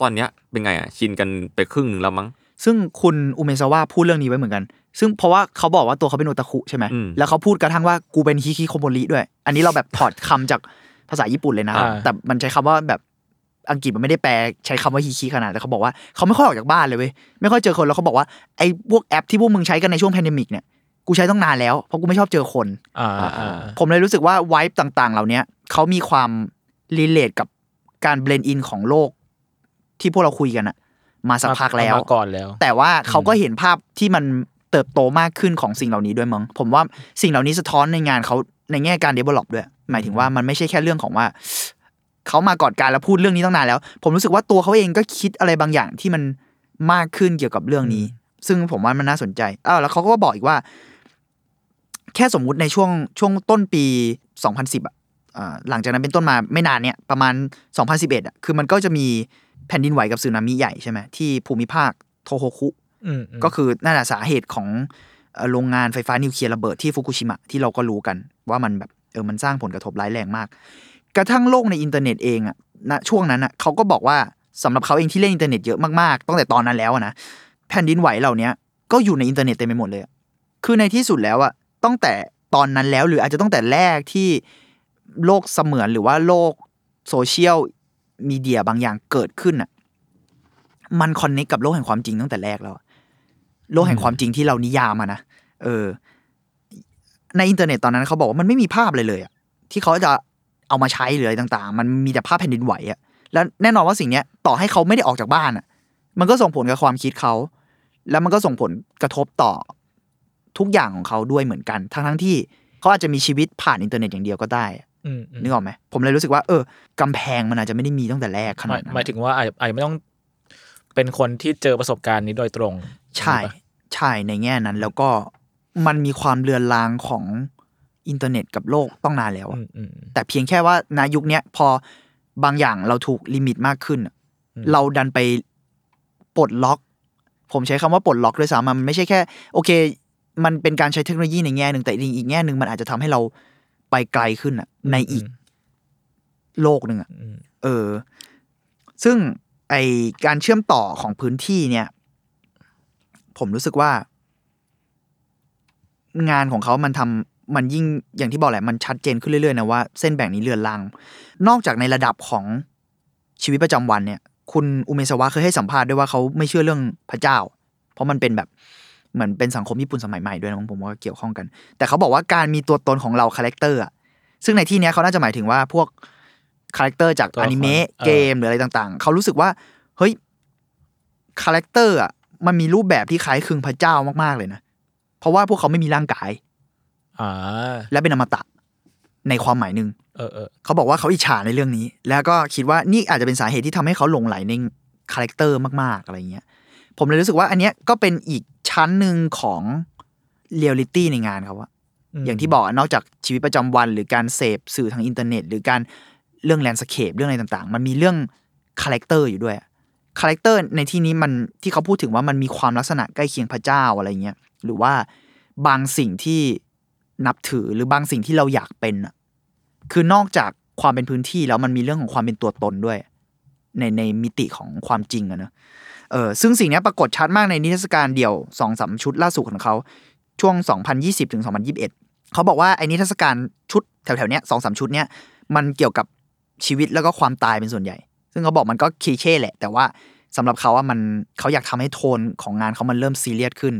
ตอนเนี้ยเป็นไงอะชินกันไปครึ่งหนึ่งแล้วมั้งซึ่งคุณอุเมซาวะพูดเรื่องนี้ไว้เหมือนกัน ซึ่งเพราะว่าเขาบอกว่าตัวเขาเป็นโอตาคุใช่ไหมอืมแล้วเขาพูดกระทั่งว่ากูเป็นฮิคิโคโมริด้วย อันนี้เราแบบถอดคำจากภาษาญี่ปุ่นเลยนะอ่าแต่มันใช้คำว่าแบบ อังกฤษมันไม่ได้แปลใช้คำว่าฮิคิขนาดแต่เขาบอกว่าเขาไม่ค่อยออกจากบ้านเลยเว้ยไม่ค่อยเจอคนแล้วเขาบอกว่าไอ้พวกแอปที่พวกมึงใช้กันในช่วงแพนเดมิกเนี่ยกูใช้ต้องนานแล้วเพราะกูไม่ชอบเจอคนอ่าอ่าผมเลยรู้สึกว่าไวป์ต่างๆ เหล่านี้เขามีความรีเลทกับการเบลนด์อินของโลก ที่พวกเราคุยกันอะมาสักพักแล้วมาก่อนแล้ว แต่ว่าเขาก็เห็นภาพที่มันเติบโตมากขึ้นของสิ่งเหล่านี้ด้วยมั้งผมว่าสิ่งเหล่านี้สะท้อนในงานเขาในแง่การ develop ด้วย หมายถึงว่ามันไม่ใช่แค่เรื่องของว่า เขามาก่อนการแล้วพูดเรื่องนี้ตั้งนานแล้ว ผมรู้สึกว่าตัวเขาเองก็คิดอะไรบางอย่างที่มันมากขึ้นเกี่ยวกับเรื่องนี้ ซึ่งผมว่ามันน่าสนใจอ้าวแล้วเขาก็บอกอีกว่า แค่สมมุติในช่วงช่วงต้นปี 2010อะอ่าหลังจากนั้นเป็นต้นมาไม่นานเนี่ยประมาณ 2011อะคือมันก็จะมีแผ่นดินไหวกับสึนามิใหญ่ใช่ไหมที่ภูมิภาคโทโฮคุอืมมก็คือนั่นแหละสาเหตุของเอ่อโรงงานไฟฟ้านิวเคลียร์ระเบิดที่ฟุกุชิมะที่เราก็รู้กัน ว่ามันแบบเออมันสร้างผลกระทบร้ายแรงมาก กระทั่งโลกในอินเทอร์เน็ตเองอะณช่วงนั้นอะเขาก็บอกว่าสำหรับเขาเองที่เล่นอินเทอร์เน็ตเยอะมากๆตั้งแต่ตอนนั้นแล้วนะแผ่นดินไหวเหล่านี้ก็อยู่ในอินเทอร์เน็ตเต็มไปหมดเลยคือในที่สุดแล้วอะตั้งแต่ตอนนั้นแล้วหรืออาจจะตั้งแต่แรกที่โลกเสมือนหรือว่าโลกโซเชียลมีเดียบางอย่างเกิดขึ้นอะมันคอนเนคกับโลกแห่งความจริงตั้งแต่แรกแล้วโลกแห่งความจริงที่เรานิยามอะนะเออ ในอินเทอร์เน็ตตอนนั้นเขาบอกว่ามันไม่มีภาพเลยเลยอะที่เขาจะ เอามาใช้หรืออะไรต่างๆ มันมีแต่ภาพแผ่นดินไหวอะแล้วแน่นอนว่าสิ่งเนี้ยต่อให้เขาไม่ได้ออกจากบ้านอะมันก็ส่งผลกับความคิดเขา แล้วมันก็ส่งผลกระทบต่อทุกอย่างของเขาด้วยเหมือนกัน ทั้งทั้งๆที่เขาอาจจะมีชีวิตผ่านอินเทอร์เน็ตอย่างเดียวก็ได้อะอืมอืมนึกออกไหมผมเลยรู้สึกว่าเออกำแพงมันอาจจะไม่ได้มีตั้งแต่แรกขหนามาดยนั้นหมายถึงว่าอาจอาจจะไม่ต้องเป็นคนที่เจอประสบการณ์นี้โดยตรง ใช่ ใช่ในแง่นั้นแล้วก็มันมีความเลือนลางของ อินเทอร์เน็ตกับโลกต้องนานแล้วอือะมอืมแต่เพียงแค่ว่าณยุคเนี้ยพอบางอย่างเราถูกลิมิตมากขึ้นอะอืมเราดันไปปลดล็อก ผมใช้คำว่าปลดล็อกด้วยซ้ำมันไม่ใช่แค่ โอเค มันเป็นการใช้เทคโนโลยีในแง่หนึ่งแต่อีกแง่หนึ่งมันอาจจะทำให้เราไปไกลขึ้นอะในอีกโลกหนึ่งอะอืมเออ ซึ่งไอการเชื่อมต่อของพื้นที่เนี่ย ผมรู้สึกว่า งานของเขามันทำ มันยิ่งอย่างที่บอกแหละมันชัดเจนขึ้นเรื่อยๆนะว่าเส้นแบ่งนี้เลือนลางนอกจากในระดับของชีวิตประจำวันเนี่ย คุณอุเมซาวะเคยให้สัมภาษณ์ด้วยว่าเขาไม่เชื่อเรื่องพระเจ้า เพราะมันเป็นแบบเหมือนเป็นสังคมญี่ปุ่นสมัยใหม่ด้วยนะผมว่าเกี่ยวข้องกัน แต่เขาบอกว่าการมีตัวตนของเราคาแรคเตอร์อะซึ่งในที่เนี้ยเขาน่าจะหมายถึงว่าพวกคาแรคเตอร์จากตัวละครอนิเมะเออเกมหรืออะไรต่างๆ เขารู้สึกว่าเฮ้ยคาแรคเตอร์อะมันมีรูปแบบที่คล้ายคลึงพระเจ้ามากๆเลยนะ เพราะว่าพวกเขาไม่มีร่างกายอ่า และเป็นอมตะในความหมายหนึ่งเออเออเขาบอกว่าเขาอิจฉาในเรื่องนี้ แล้วก็คิดว่านี่อาจจะเป็นสาเหตุที่ทำให้เขาหลงไหลในคาแรคเตอร์มากๆอะไรเงี้ย ผมเลยรู้สึกว่าอันเนี้ยก็เป็นอีกชั้นหนึ่งของเรียลลิตี้ในงานเขาอะมอย่างที่บอกอะนอกจากชีวิตประจำวัน หรือการเสพสื่อทางอินเทอร์เน็ต หรือการเรื่องแลนด์สเคปเรื่องอะไรต่างๆ มันมีเรื่องคาแรคเตอร์อยู่ด้วยคาแรคเตอร์ในที่นี้มันที่เขาพูดถึงว่ามันมีความลักษณะใกล้เคียงพระเจ้าอะไรเงี้ยหรือว่าบางสิ่งที่ นับถือหรือบางสิ่งที่เราอยากเป็นอะคือนอกจากความเป็นพื้นที่แล้วมันมีเรื่องของความเป็นตัวตนด้วย ในในมิติของความจริงอะเนอะเออซึ่งสิ่งนี้ปรากฏชัดมากในนิทรรศการเดี่ยวสองสามชุดล่าสุดของเขาช่วง 2020ถึง2021 เขาบอกว่าไอ้นิทรรศการชุดแถวๆเนี้ยสองสามชุดเนี้ยมันเกี่ยวกับชีวิตแล้วก็ความตายเป็นส่วนใหญ่ ซึ่งเขาบอกมันก็คลีเช่แหละ แต่ว่าสำหรับเขาว่ามันเขาอยากทำให้โทนของงานเขามันเริ่มซีเรียสขึ้น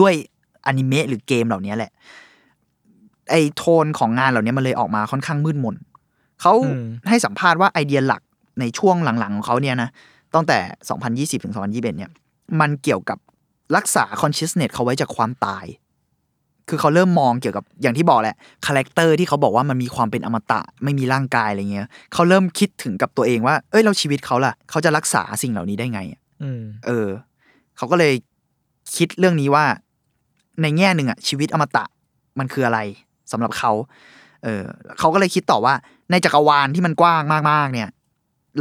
ด้วยอนิเมะหรือเกมเหล่านี้แหละ ไอโทนของงานเหล่านี้มันเลยออกมาค่อนข้างมืดมนเขาอืมให้สัมภาษณ์ว่าไอเดียหลักในช่วงหลังๆของเขาเนี่ยนะตั้งแต่ 2020ถึง2021เนี่ยมันเกี่ยวกับรักษา consciousness เขาไว้จากความตาย คือเขาเริ่มมองเกี่ยวกับอย่างที่บอกแหละคาแรคเตอร์ที่เขาบอกว่ามันมีความเป็นอมตะไม่มีร่างกายอะไรเงี้ยเขาเริ่มคิดถึงกับตัวเองว่า เอ้ยเราชีวิตเขาล่ะ เขาจะรักษาสิ่งเหล่านี้ได้ไงอะอืมเออ เขาก็เลยคิดเรื่องนี้ว่า ในแง่หนึ่งอะชีวิตอมตะมันคืออะไร สำหรับเขา เออเขาก็เลยคิดต่อว่า ในจักรวาลที่มันกว้างมากๆ เนี่ย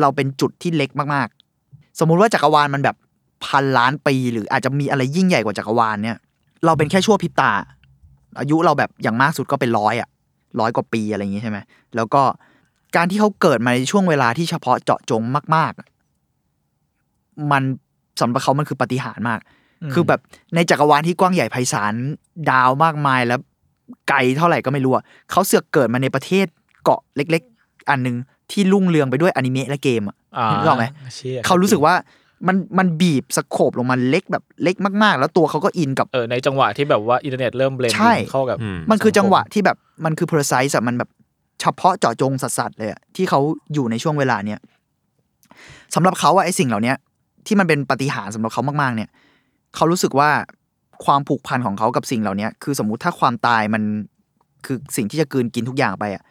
เราเป็นจุดที่เล็กมากๆ สมมุติว่าจักรวาลมันแบบพันล้านปี หรืออาจจะมีอะไรยิ่งใหญ่กว่าจักรวาลเนี่ย เราเป็นแค่ชั่วพริบตา อายุเราแบบอย่างมากสุดก็เป็นร้อยอะร้อยกว่าปีอะไรอย่างงี้ใช่ไหมแล้วก็การที่เขาเกิดมาในช่วงเวลาที่เฉพาะเจาะจงมากๆอะมันสำหรับเขามันคือปาฏิหารย์มากอืมคือแบบในจักรวาลที่กว้างใหญ่ไพศาลดาวมากมายแล้ว ไกลเท่าไหร่ก็ไม่รู้อะเขาเสือกเกิดมาในประเทศเกาะเล็ก ๆ อันหนึงที่รุ่งเรืองไปด้วยอนิเมะและเกมอะอ่านึกออกไหมชี่ยเขารู้สึกว่ามันมันบีบสโคบลงมาเล็กแบบเล็กมากๆ แล้วตัวเขาก็อินกับเออในจังหวะที่แบบว่าอินเทอร์เน็ตเริ่มเบลนใช่เข้ากับอืมมันคือจังหวะที่แบบมันคือ precise อะมันแบบเฉพาะเจาะจงสัสๆเลยอะที่เขาอยู่ในช่วงเวลาเนี้ยสำหรับเขาอะไอสิ่งเหล่าเนี้ยที่มันเป็นปาฏิหารย์สำหรับเขามากๆ เนี่ย เขารู้สึกว่า ความผูกพันของเขากับสิ่งเหล่าเนี้ยคือสมมุติถ้าความตายมันคือสิ่งที่จะกลืนกินทุกอย่างไปอะ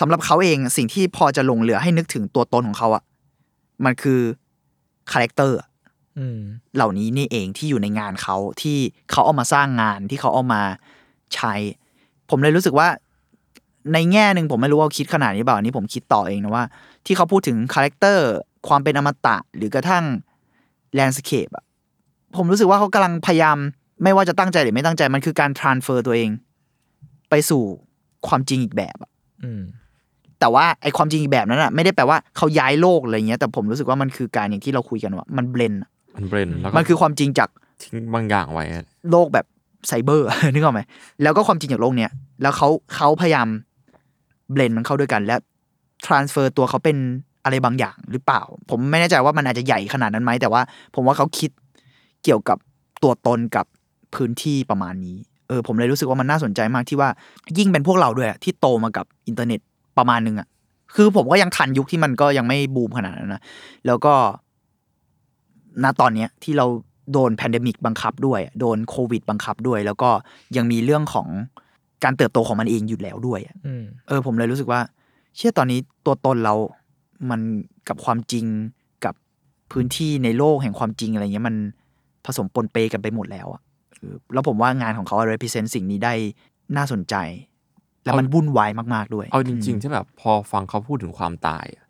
สำหรับเขาเองสิ่งที่พอจะหลงเหลือให้นึกถึงตัวตนของเขาอะมันคือคาแรคเตอร์อืมเหล่านี้นี่เองที่อยู่ในงานเขาที่เขาเอามาสร้างงานที่เขาเอามาใช้ ผมเลยรู้สึกว่า ในแง่หนึ่งผมไม่รู้ว่าเขาคิดขนาดนี้เปล่าอันนี้ผมคิดต่อเองนะว่า ที่เขาพูดถึงคาแรคเตอร์ความเป็นอมตะหรือกระทั่งแลนด์สเคปอะผมรู้สึกว่าเขากำลังพยายาม ไม่ว่าจะตั้งใจหรือไม่ตั้งใจมันคือการ transfer ตัวเอง ไปสู่ความจริงอีกแบบอะอืมแต่ว่าไอความจริงอีกแบบนั้นอะไม่ได้แปลว่าเขาย้ายโลกอะไรเงี้ยแต่ผมรู้สึกว่ามันคือการอย่างที่เราคุยกันว่า มันเบลนมันเบรนแล้วก็มันคือความจริงจากทิ้งบางอย่างไว้อะโลกแบบไซเบอร์นึกออกไหมแล้วก็ความจริงจากโลกเนี้ยแล้วเขาเขาพยายามเบลนมันเข้าด้วยกันและ transfer ตัวเขาเป็นอะไรบางอย่างหรือเปล่า ผมไม่แน่ใจว่ามันอาจจะใหญ่ขนาดนั้นไหมแต่ว่า ผมว่าเขาคิดเกี่ยวกับตัวตนกับ พื้นที่ประมาณนี้เออผมเลยรู้สึกว่ามันน่าสนใจมากที่ว่ายิ่งเป็นพวกเราด้วยอะที่โตมากับอินเทอร์เน็ตประมาณนึงอะคือผมก็ยังทันยุคที่มันก็ยังไม่บูมขนาดนั้นนะแล้วก็ณตอนเนี้ยที่เราโดนแพนเดมิกบังคับด้วยโดนโควิดบังคับด้วย แล้วก็ยังมีเรื่องของการเติบโตของมันเองอยู่แล้วด้วยอะอืมเออ ผมเลยรู้สึกว่า เชื่อตอนนี้ตัวตนเรา มันกับความจริงกับพื้นที่ในโลกแห่งความจริงอะไรเงี้ยมันผสมปนเปกันไปหมดแล้วอะ เออแล้วผมว่างานของเขา represent สิ่งนี้ได้น่าสนใจ แล้วมันวุ่นวายมาก ๆ ด้วย เอาจริงๆที่แบบพอฟังเขาพูดถึงความตายอะ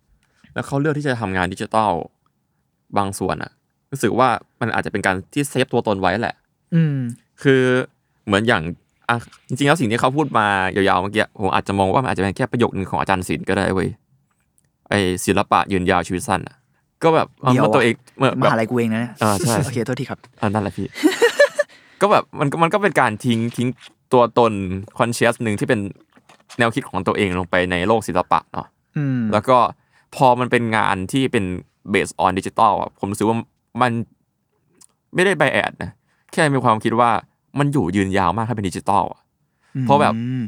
แล้วเขาเลือกที่จะทำงานดิจิทัลบางส่วนอะรู้สึกว่ามันอาจจะเป็นการที่เซฟตัวตนไว้แหละ อืม คือเหมือนอย่างอะจริงๆแล้วสิ่งที่เขาพูดมายาวๆเมื่อกี้ผมอาจจะมองว่ามันอาจจะเป็นแค่ประโยคนึงของอาจารย์ศิลป์ก็ได้เว้ยไอศิลปะยืนยาวชีวิตสั้นอะก็แบบเอาเดี๋ยวเมื่อตัวเองเมื่อมแบบหาลัยกูเองนะเนี่ยอ่าใช่โอเคโทษทีครับอันนั่นแหละพี่ ก็แบบมันก็มันก็เป็นการทิ้งทิ้งตัวตนคอนเชียสหนึ่งที่เป็นแนวคิดของตัวเองลงไปในโลกศิลปะเนาะอืมแล้วก็พอมันเป็นงานที่เป็นเบสออนดิจิตอลอะผมรู้สึกว่ามันไม่ได้ไบแอดนะแค่มีความคิดว่ามันอยู่ยืนยาวมากถ้าเป็นดิจิตอลอะเพราะแบบอืม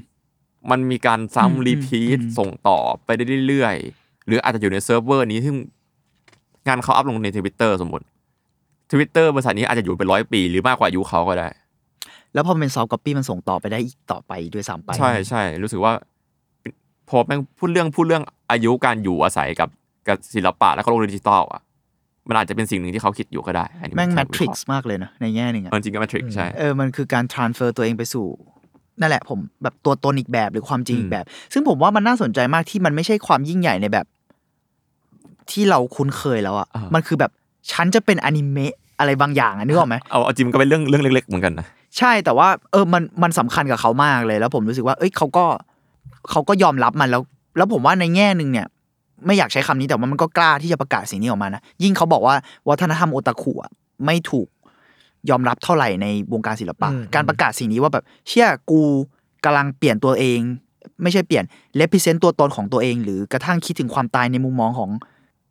มันมีการอืมซ้ำรีพีทอืมส่งต่อไปได้เรื่อยๆ หรืออาจจะอยู่ในเซิร์ฟเวอร์นี้ซึ่งงานเขาอัพลงในทวิตเตอร์สมมติ ทวิตเตอร์บริษัทนี้อาจจะอยู่เป็นร้อยปี หรือมากกว่าอายุเขาก็ได้ แล้วพอมันเป็นซอฟต์ก๊อปปี้มันส่งต่อไปได้อีกต่อไปด้วยซ้ำไป ใช่ใช่รู้สึกว่า พอแม่งพูดเรื่องพูดเรื่องอายุการอยู่อาศัยกับกับศิลปะและก็โลกดิจิตอลอะมันอาจจะเป็นสิ่งหนึ่งที่เขาคิดอยู่ก็ได้อันนี้แม่งผมค่า Matrix มากเลยนะในแง่หนึ่งเพราะเอาจริงก็ Matrix ใช่ออมันคือการ transfer ตัวเองไปสู่นั่นแหละผมแบบตัวตนอีกแบบหรือความจริงอีกมแบบอืม ซึ่งผมว่ามันน่าสนใจมากที่มันไม่ใช่ความยิ่งใหญ่ในแบบ ที่เราคุ้นเคยแล้วอะมันคือแบบฉันจะเป็นอนิเมะ อะไรบางอย่างอะนึกออกไหมเอาเอาจริงมันก็เป็นเรื่องเรื่องเล็ก ๆ เหมือนกันนะใช่แต่ว่าเออมันมันสำคัญกับเขามากเลย แล้วผมรู้สึกว่า เอ้ยเขาก็เขาก็ยอมรับมันแล้ว แล้วผมว่าในแง่หนึ่งเนี่ย ไม่อยากใช้คำนี้แต่ว่ามันก็กล้าที่จะประกาศสิ่งนี้ออกมานะยิ่งเขาบอกว่าวัฒนธรรมโอตาคุอะไม่ถูกยอมรับเท่าไหร่ในวงการศิลปะอืมการประกาศสิ่งนี้ว่าแบบเชื่อกูกำลังเปลี่ยนตัวเอง ไม่ใช่เปลี่ยนเลพิเซนต์ตัวตนของตัวเอง หรือกระทั่งคิดถึงความตายในมุมมองของ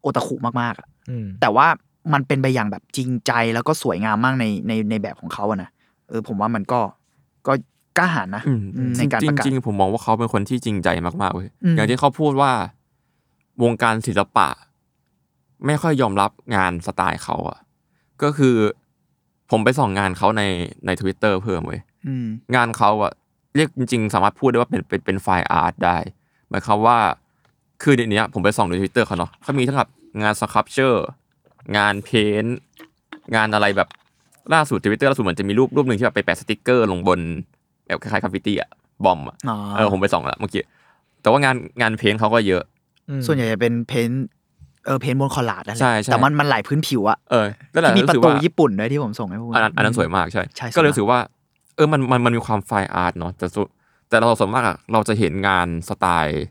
โอตาคุมากๆอะอืมแต่ว่า มันเป็นไปอย่างแบบจริงใจแล้วก็สวยงามมากในในในแบบของเขาอะนะเออผมว่ามันก็ก็กล้าหาญนะอืมอืมในการประกาศจริงๆผมมองว่าเขาเป็นคนที่จริงใจมากๆเว้ยอืมอย่างที่เขาพูดว่า วงการศิลปะ ไม่ค่อยยอมรับงานสไตล์เขาอะก็คือผมไปส่องงานเขาในในทวิตเตอร์เพิ่มเว้ยอืมงานเขาอะเรียกจริง ๆ สามารถพูดได้ว่าเป็นเป็นเป็น fine art ได้หมายความว่าคือเดี๋ยวนี้ผมไปส่องในทวิตเตอร์เขาเนาะเขามีทั้งแบบงาน sculpture งาน paint งานอะไรแบบล่าสุดทวิตเตอร์ล่าสุดเหมือนจะมีรูปรูปหนึ่งที่แบบไปแปะสติกเกอร์ลงบนแบบคล้ายๆ graffiti bomb อะอ๋อเออผมไปส่องแล้วเมื่อกี้แต่ว่างานงาน paint เขาก็เยอะอืมส่วนใหญ่จะเป็น paint เออ paint บน collage นั่นแหละใช่ใช่แต่มันมันหลายพื้นผิวอะเออก็เลยที่มีประตูญี่ปุ่นด้วยที่ผมส่งให้พวกอันนั้นอันนั้นสวยมากใช่ใช่ก็เลยสวยมากรู้สึกว่า เออมันมันมันมีความ fine art เนาะแต่สุแต่เราส่วนมากอะเราจะเห็นงานสไตล์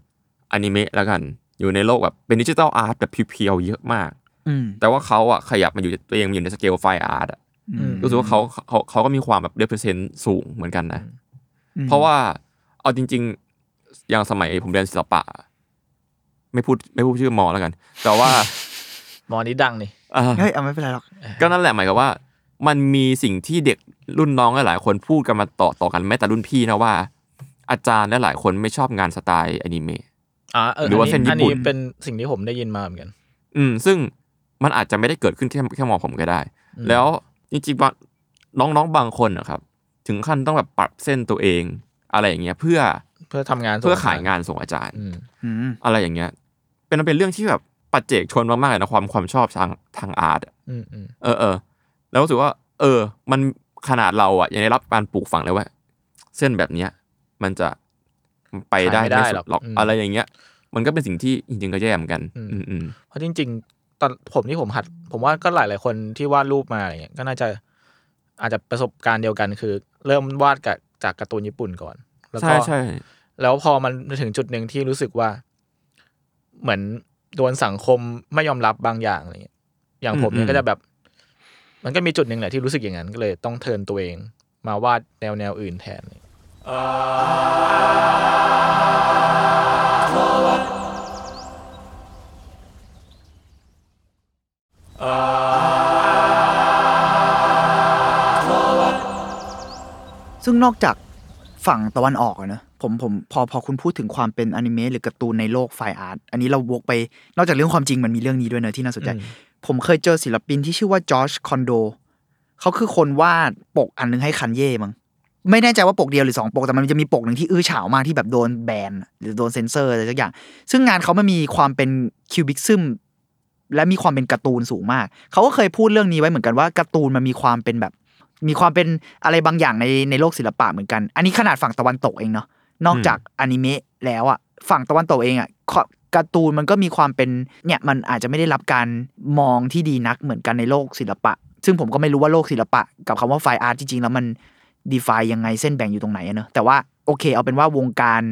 อนิเมะแล้วกัน อยู่ในโลกแบบเป็น digital art แบบ pure ๆเยอะมากอืม แต่ว่าเขาอะขยับมาอยู่ตัวเองมาอยู่ใน scale fine art อะอืมรู้สึกว่าเขาเขาเขาก็มีความแบบเ e เ e อร์เซนต์สูงเหมือนกันนะอืมเพราะว่าเอาจริง ๆ อย่างสมัยผมเรียนศิลปะ ไม่พูดไม่พูดชื่อมอแล้วกัน แต่ว่ามอนี้ดังนี่อ่าเฮ้ยเอาไม่เป็นไรหรอก ก็นั่นแหละหมายความว่า มันมีสิ่งที่เด็กรุ่นน้องหลายๆคนพูดกันมาต่อต่อกันแม้แต่รุ่นพี่นะว่า อาจารย์หลายๆคนไม่ชอบงานสไตล์อนิเมะอ่าเออหรือว่าเส้นญี่อันปุ่นนี้เป็นสิ่งที่ผมได้ยินมาเหมือนกัน อืม ซึ่ง มันอาจจะไม่ได้เกิดขึ้นแค่แค่มอผมก็ได้ แล้วจริงๆว่าน้องๆบางคนนะครับ ถึงขั้นต้องแบบปรับเส้นตัวเอง อะไรอย่างเงี้ยเพื่อเพื่อทำงานส่งเพื่อขายงานส่งอาจารย์อืมอืมอะไรอย่างเงี้ย เป็นมันเป็นเรื่องที่แบบปัจเจกชนมากๆเลยนะความความชอบทางทางอาร์ตอะอืมอืมเออเออแล้วรู้สึกว่า เออ มันขนาดเราอะยังได้รับการปลูกฝังเลยว่า เส้นแบบเนี้ย มันจะไปได้ไม่สุดหรอกอะไรอย่างเงี้ย มันก็เป็นสิ่งที่จริงๆก็แย่เหมือนกัน อืมอืมเพราะจริง ๆ ตอนผมที่ผมหัด ผมว่าก็หลายหลายๆคนที่วาดรูปมาอะไรเงี้ยก็น่าจะอาจจะประสบการณ์เดียวกันคือ เริ่มวาดกับจากการ์ตูนญี่ปุ่นก่อน แล้วใช่ก็ใช่แล้วพอมันถึงจุดหนึ่งที่รู้สึกว่า เหมือนโดนสังคมไม่ยอมรับบางอย่างอะไรเงี้ยอย่างผมเนี่ยก็จะแบบ มันก็มีจุดหนึ่งแหละที่รู้สึกอย่างนั้นก็เลยต้องเทิร์นตัวเอง มาวาดแนวแนวอื่นแทน ซึ่งนอกจากฝั่งตะวันออกอะนะผมผมพอพอคุณพูดถึงความเป็นอนิเมะหรือการ์ตูนในโลกไฟอาร์ตอันนี้เราวกไปนอกจากเรื่องความจริงมันมีเรื่องนี้ด้วยเนอะที่น่าสนใจอืมผมเคยเจอศิลปินที่ชื่อว่าจอร์จคอนโดเขาคือคนวาดปกอันนึงให้คันเย่มั้งไม่แน่ใจว่าปกเดียวหรือสองปกแต่มันจะมีปกหนึ่งที่อื้อฉาวมากที่แบบโดนแบนหรือโดนเซนเซอร์อะไรสักอย่าง ซึ่งงานเขามันมีความเป็นคิวบิกซึม และมีความเป็นการ์ตูนสูงมาก เขาก็เคยพูดเรื่องนี้ไว้เหมือนกันว่าการ์ตูนมันมีความเป็นแบบ มีความเป็นอะไรบางอย่างในในโลกศิลปะเหมือนกัน อันนี้ขนาดฝั่งตะวันตกเองเนาะนอกจากอนิเมะแล้วอะฝั่งตะวันตกเองอะขอการ์ตูนมันก็มีความเป็นเนี่ยมันอาจจะไม่ได้รับการมองที่ดีนักเหมือนกันในโลกศิลปะ ซึ่งผมก็ไม่รู้ว่าโลกศิลปะ กับคำว่าไฟอาร์ตจริงๆแล้วมันดีฟายยังไงเส้นแบ่งอยู่ตรงไหนอะเนอะแต่ว่าโอเค เอาเป็นว่าวงการ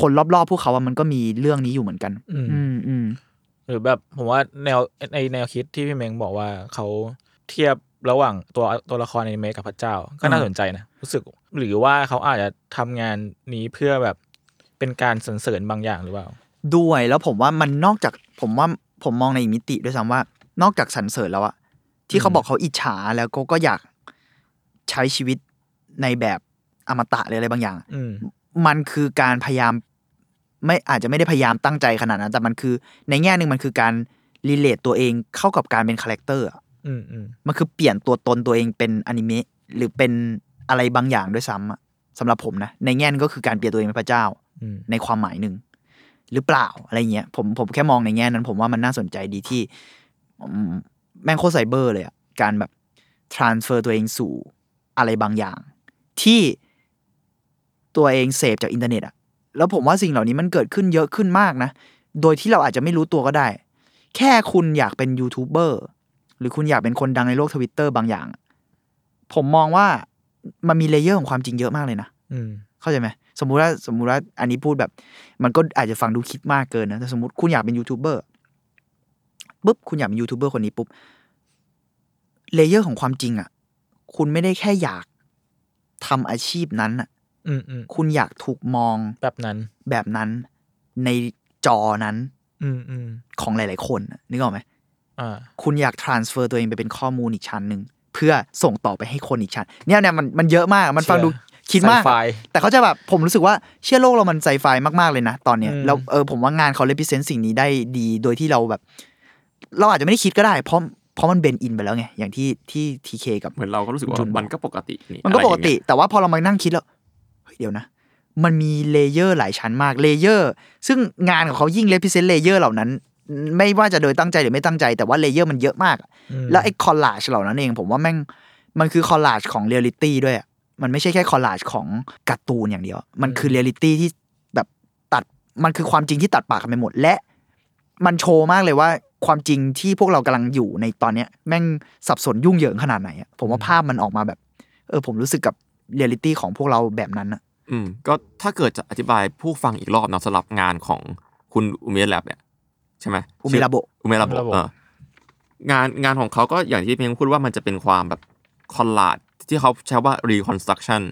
คนรอบๆพวกเขาอะมันก็มีเรื่องนี้อยู่เหมือนกัน อืมอืมอืม หรือแบบผมว่าแนวในแนวคิดที่พี่เมงบอกว่าเขาเทียบระหว่างตัวตัวละครในเมกับพระเจ้า ก็น่าอืมสนใจนะรู้สึกหรือว่าเขาอาจจะทำงานนี้เพื่อแบบเป็นการสรรเสริญบางอย่างหรือเปล่า ด้วยแล้วผมว่ามันนอกจากผมว่าผมมองในอีกมิติด้วยซ้ำว่า นอกจากสรรเสริญแล้วอะที่เขาบอกเขาอิจฉาแล้วก็ก็อยากใช้ชีวิตในแบบอมตะหรืออะไรบางอย่างอืมมันคือการพยายาม ไม่อาจจะไม่ได้พยายามตั้งใจขนาดนั้น แต่มันคือ ในแง่หนึ่งมันคือการ relate ตัวเองเข้ากับการเป็น character อะอืมอืมมันคือเปลี่ยนตัวตนตัวเองเป็นอนิเมะหรือเป็นอะไรบางอย่างด้วยซ้ำอะสำหรับผมนะ ในแง่นึงก็คือการเปลี่ยนตัวเองเป็นพระเจ้าอืมในความหมายหนึ่งหรือเปล่าอะไรเงี้ยผมผมแค่มองในแง่นั้น ผมว่ามันน่าสนใจดีที่อืมแม่งโคตรไซเบอร์เลยอะการแบบ transfer ตัวเองสู่อะไรบางอย่าง ที่ตัวเองเสพจากอินเทอร์เน็ตอะ แล้วผมว่าสิ่งเหล่านี้มันเกิดขึ้นเยอะขึ้นมากนะ โดยที่เราอาจจะไม่รู้ตัวก็ได้ แค่คุณอยากเป็นยูทูบเบอร์หรือคุณอยากเป็นคนดังในโลกทวิตเตอร์บางอย่าง ผมมองว่ามันมี layer ของความจริงเยอะมากเลยนะอืมเข้าใจไหมสมมุติว่าสมมุติว่าอันนี้พูดแบบ มันก็อาจจะฟังดูคิดมากเกินนะแต่สมมติคุณอยากเป็นยูทูบเบอร์ปุ๊บคุณอยากเป็นยูทูบเบอร์คนนี้ปุ๊บ layer ของความจริงอะ คุณไม่ได้แค่อยากทำอาชีพนั้นอะอืม อืมคุณอยากถูกมองแบบนั้น แบบนั้นในจอนั้น อืมอืมของหลาย ๆ คนน่ะนึกออกไหมอ่าคุณอยาก transfer ตัวเองไปเป็นข้อมูลอีกชั้นหนึ่งเพื่อส่งต่อไปให้คนอีกชั้นเนี่ยเนี่ยมันมันเยอะมากมันฟังดูคิดมากไซไฟแต่เขาจะแบบผมรู้สึกว่าเชื่อโลกเรามันไซไฟมากๆเลยนะตอนเนี้ยอืมแล้วเออผมว่างานเขาเลพิเซนต์สิ่งนี้ได้ดีโดยที่เราแบบ เราอาจจะไม่ได้คิดก็ได้เพราะเพราะมันเบนอินไปแล้วไงอย่างที่ที่ทีเคกับเหมือนเราก็รู้สึกว่าจุนบอกมันก็ปกตินี่มันก็อะไรปอกย่างติเงี้ยแต่ว่าพอเรามานั่งคิดแล้ว เฮ้ยเดี๋ยวนะ มันมี layer หลายชั้นมาก layer ซึ่งงานของเขายิ่ง represent layer เหล่านั้น ไม่ว่าจะโดยตั้งใจหรือไม่ตั้งใจ แต่ว่า layer มันเยอะมากอะอืมแล้วไอ้ collage เหล่านั้นเอง ผมว่าแม่งมันคือ collage ของเรียลิตี้ด้วยอะมันไม่ใช่แค่ collage ของการ์ตูนอย่างเดียว มันคือเรียลิตี้ที่แบบตัดมันคือความจริงที่ตัดแปะกันไปหมดและมันโชว์มากเลยว่าความจริงที่พวกเรากำลังอยู่ในตอนเนี้ย แม่งสับสนยุ่งเหยิงขนาดไหนอะผมว่าภาพมันออกมาแบบ เออผมรู้สึกกับ เรียลิตี้ของพวกเราแบบนั้นอะอืมก็ถ้าเกิดจะอธิบายผู้ฟังอีกรอบเนาะสำหรับงานของคุณอุเมะแลบเนี่ยใช่ไหมอุเมะระโบอุเมะระโบอุเมะระโบเอองานงานของเขาก็อย่างที่เพียงพูดว่ามันจะเป็นความแบบ collage ที่เขาใช้ว่า reconstruction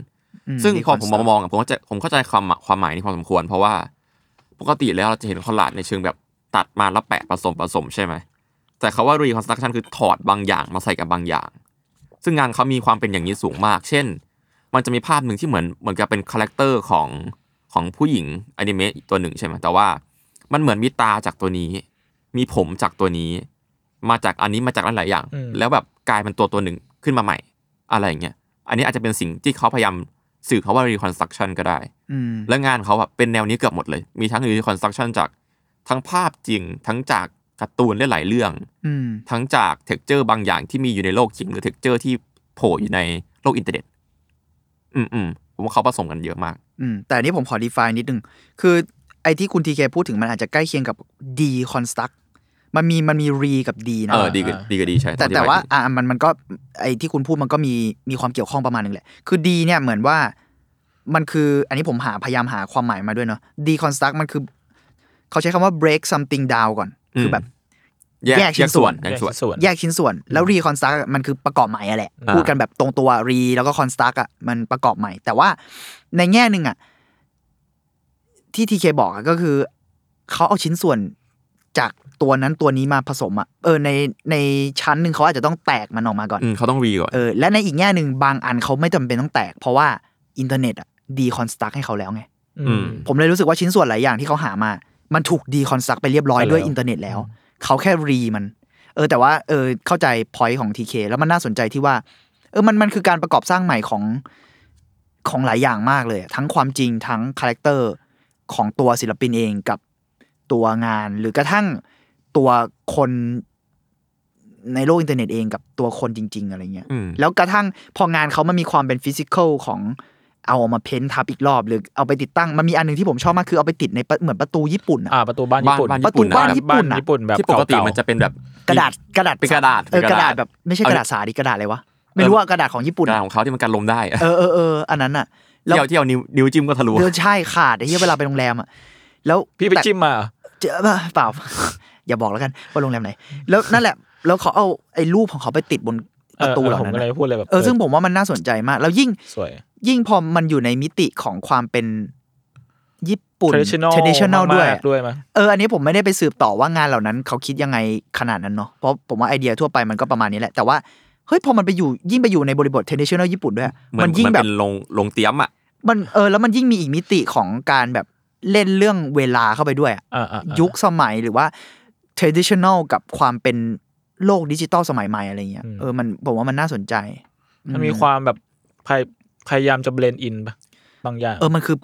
อืซึ่งพอผม Reconstruct มองๆอะผมก็จะผมเข้าใจความหมายความหมายนี้พอสมควร เพราะว่าปกติแล้วเราจะเห็น collage ในเชิงแบบตัดมาแล้วแปะผสมผสมใช่ไหมแต่เขาว่า reconstruction คือถอดบางอย่างมาใส่กับบางอย่าง ซึ่งงานเขามีความเป็นอย่างนี้สูงมาก เช่น มันจะมีภาพหนึ่งที่เหมือนเหมือนกับเป็น character ของของผู้หญิงอนิเมะตัวหนึ่งใช่ไหมแต่ว่ามันเหมือนมีตาจากตัวนี้ มีผมจากตัวนี้ มาจากอันนี้มาจากหลายๆอย่างอืมแล้วแบบกลายเป็นตัวตัวหนึ่งขึ้นมาใหม่ อะไรอย่างเงี้ยอันนี้อาจจะเป็นสิ่งที่เขาพยายามสื่อเขาว่า reconstruction ก็ได้อืมและงานเขาแบบเป็นแนวนี้เกือบหมดเลย มีทั้ง reconstruction จากทั้งภาพจริง ทั้งจากการ์ตูนหลายๆเรื่องอืมทั้งจาก texture บางอย่างที่มีอยู่ในโลกจริง หรือ texture ที่โผล่อยู่ในโลกอินเทอร์เน็ต อืมอืมผมว่าเขาผสมกันเยอะมาก อืมแต่อันนี้ผมขอ define นิดนึง คือไอ้ที่คุณทีเคพูดถึงมันอาจจะใกล้เคียงกับ deconstruct มันมีมันมี re กับ de นะเออ de ก็ดีก็ดีใช่แต่องอธิแต่บยว่า de อะมันมันก็ไอ้ที่คุณพูดมันก็มีมีความเกี่ยวข้องประมาณหนึงแหละ คือ D เนี่ยเหมือนว่ามันคืออันนี้ผมหาพยายามหาความหมายมาด้วยเนาะ deconstruct มันคือ เขาใช้คำว่า break something down ก่อน คือแบบ แยกชิ้นส่วนแยกส่วนส่วน แยกชิ้นส่วน แล้ว reconstruct อะมันคือประกอบใหม่อะแหละอ่าพูดกันแบบตรงตัว re แล้วก็ construct อะมันประกอบใหม่ แต่ว่าในแง่หนึ่งอะที่ทีเคบอกอะก็คือเขาเอาชิ้นส่วนจากตัวนั้นตัวนี้มาผสมอะเออในในชั้นหนึ่งเขาอาจจะต้องแตกมันออกมาก่อนอืมเขาต้อง re ก่อนเออและในอีกแง่หนึ่งบางอันเขาไม่จำเป็นต้องแตก เพราะว่าอินเทอร์เน็ตอะ deconstruct ให้เขาแล้วไงอืมผมเลยรู้สึกว่าชิ้นส่วนหลายอย่างที่เขาหามา มันถูก deconstruct ไปเรียบร้อยไปแล้วด้วยอินเทอร์เน็ตแล้ว เขาแค่ re มัน เออ แต่ว่าเออเข้าใจ point ของทีเคแล้วมันน่าสนใจที่ว่า เออมันมันคือการประกอบสร้างใหม่ของของหลายอย่างมากเลย ทั้งความจริงทั้ง character ของตัวศิลปินเองกับตัวงาน หรือกระทั่งตัวคนในโลกอินเทอร์เน็ตเองกับตัวคนจริง ๆ อะไรเงี้ยอืมแล้วกระทั่งพองานเขามันมีความเป็น physical ของ เอาออกมา paint ทับอีกรอบหรือเอาไปติดตั้งมันมีอันหนึ่งที่ผมชอบมากคือเอาไปติดในประเหมือนประตูญี่ปุ่นอะอ่าประตูบ้านญี่ปุ่นบ้านประตูบ้านญี่ญี่ปุ่นปุ่นอะญี่ปุ่นแบบที่ปกติเาๆมันจะเป็นแบบกระดาษกระดาษเป็นกระดาษเออกระดาษเป็นกระดาษแบบไม่ใช่กระดาษสาดิกระดาษอะไรวะไม่รู้ว่ากระดาษของญี่ปุ่นกระดาษอะของเขาที่มันกันลมได้อะเออเออเอออันนั้นอะแล้วที่เอาที่เอานิ้วนิ้วจิ้มก็ทะลุเออใช่ขาดไอ้เหี้ยเวลาไปโรงแรมอะแล้วพี่ไปแต่จิ้มมาเหรอเจอป่ะเปล่าอย่าบอกแล้วกันว่าโรงแรมไหน แล้วนั่นแหละแล้วเขาเอาไอ้รูปของเขาไปติดบนประตูเหล่าผมนั้นก็เลยอะพูดเลยแบบเออซึ่งผมว่ามันน่าสนใจมาก แล้วยิ่งสว ยยิ่งพอมันอยู่ในมิติของความเป็นญี่ปุ่น traditional traditional ด้วยมากๆด้วยมั้ยเอออันนี้ผมไม่ได้ไปสืบต่อว่างานเหล่านั้น เขาคิดยังไงขนาดนั้นเนาะเพราะผมว่าไอเดียทั่วไปมันก็ประมาณนี้แหละแต่ว่าเฮ้ยพอมันไปอยู่ยิ่งไปอยู่ในบริบท traditional ญี่ปุ่นด้วยเหมือนมันยิ่งมันแบบเป็นลงลงเตรียมอะมันเออแล้วมันยิ่งมีอีกมิติของการแบบเล่นเรื่องเวลาเข้าไปด้วยอะอ่าอ่าอ่ายุคสมัยหรือว่า traditional กับความเป็นโลกดิจิตอลสมัยใหม่อะไรเงี้ยอืมเออมันผมว่ามันน่าสนใจ มันมีความแบบ พยพยายามจะ blend inปะบางอย่าง เออมันคือ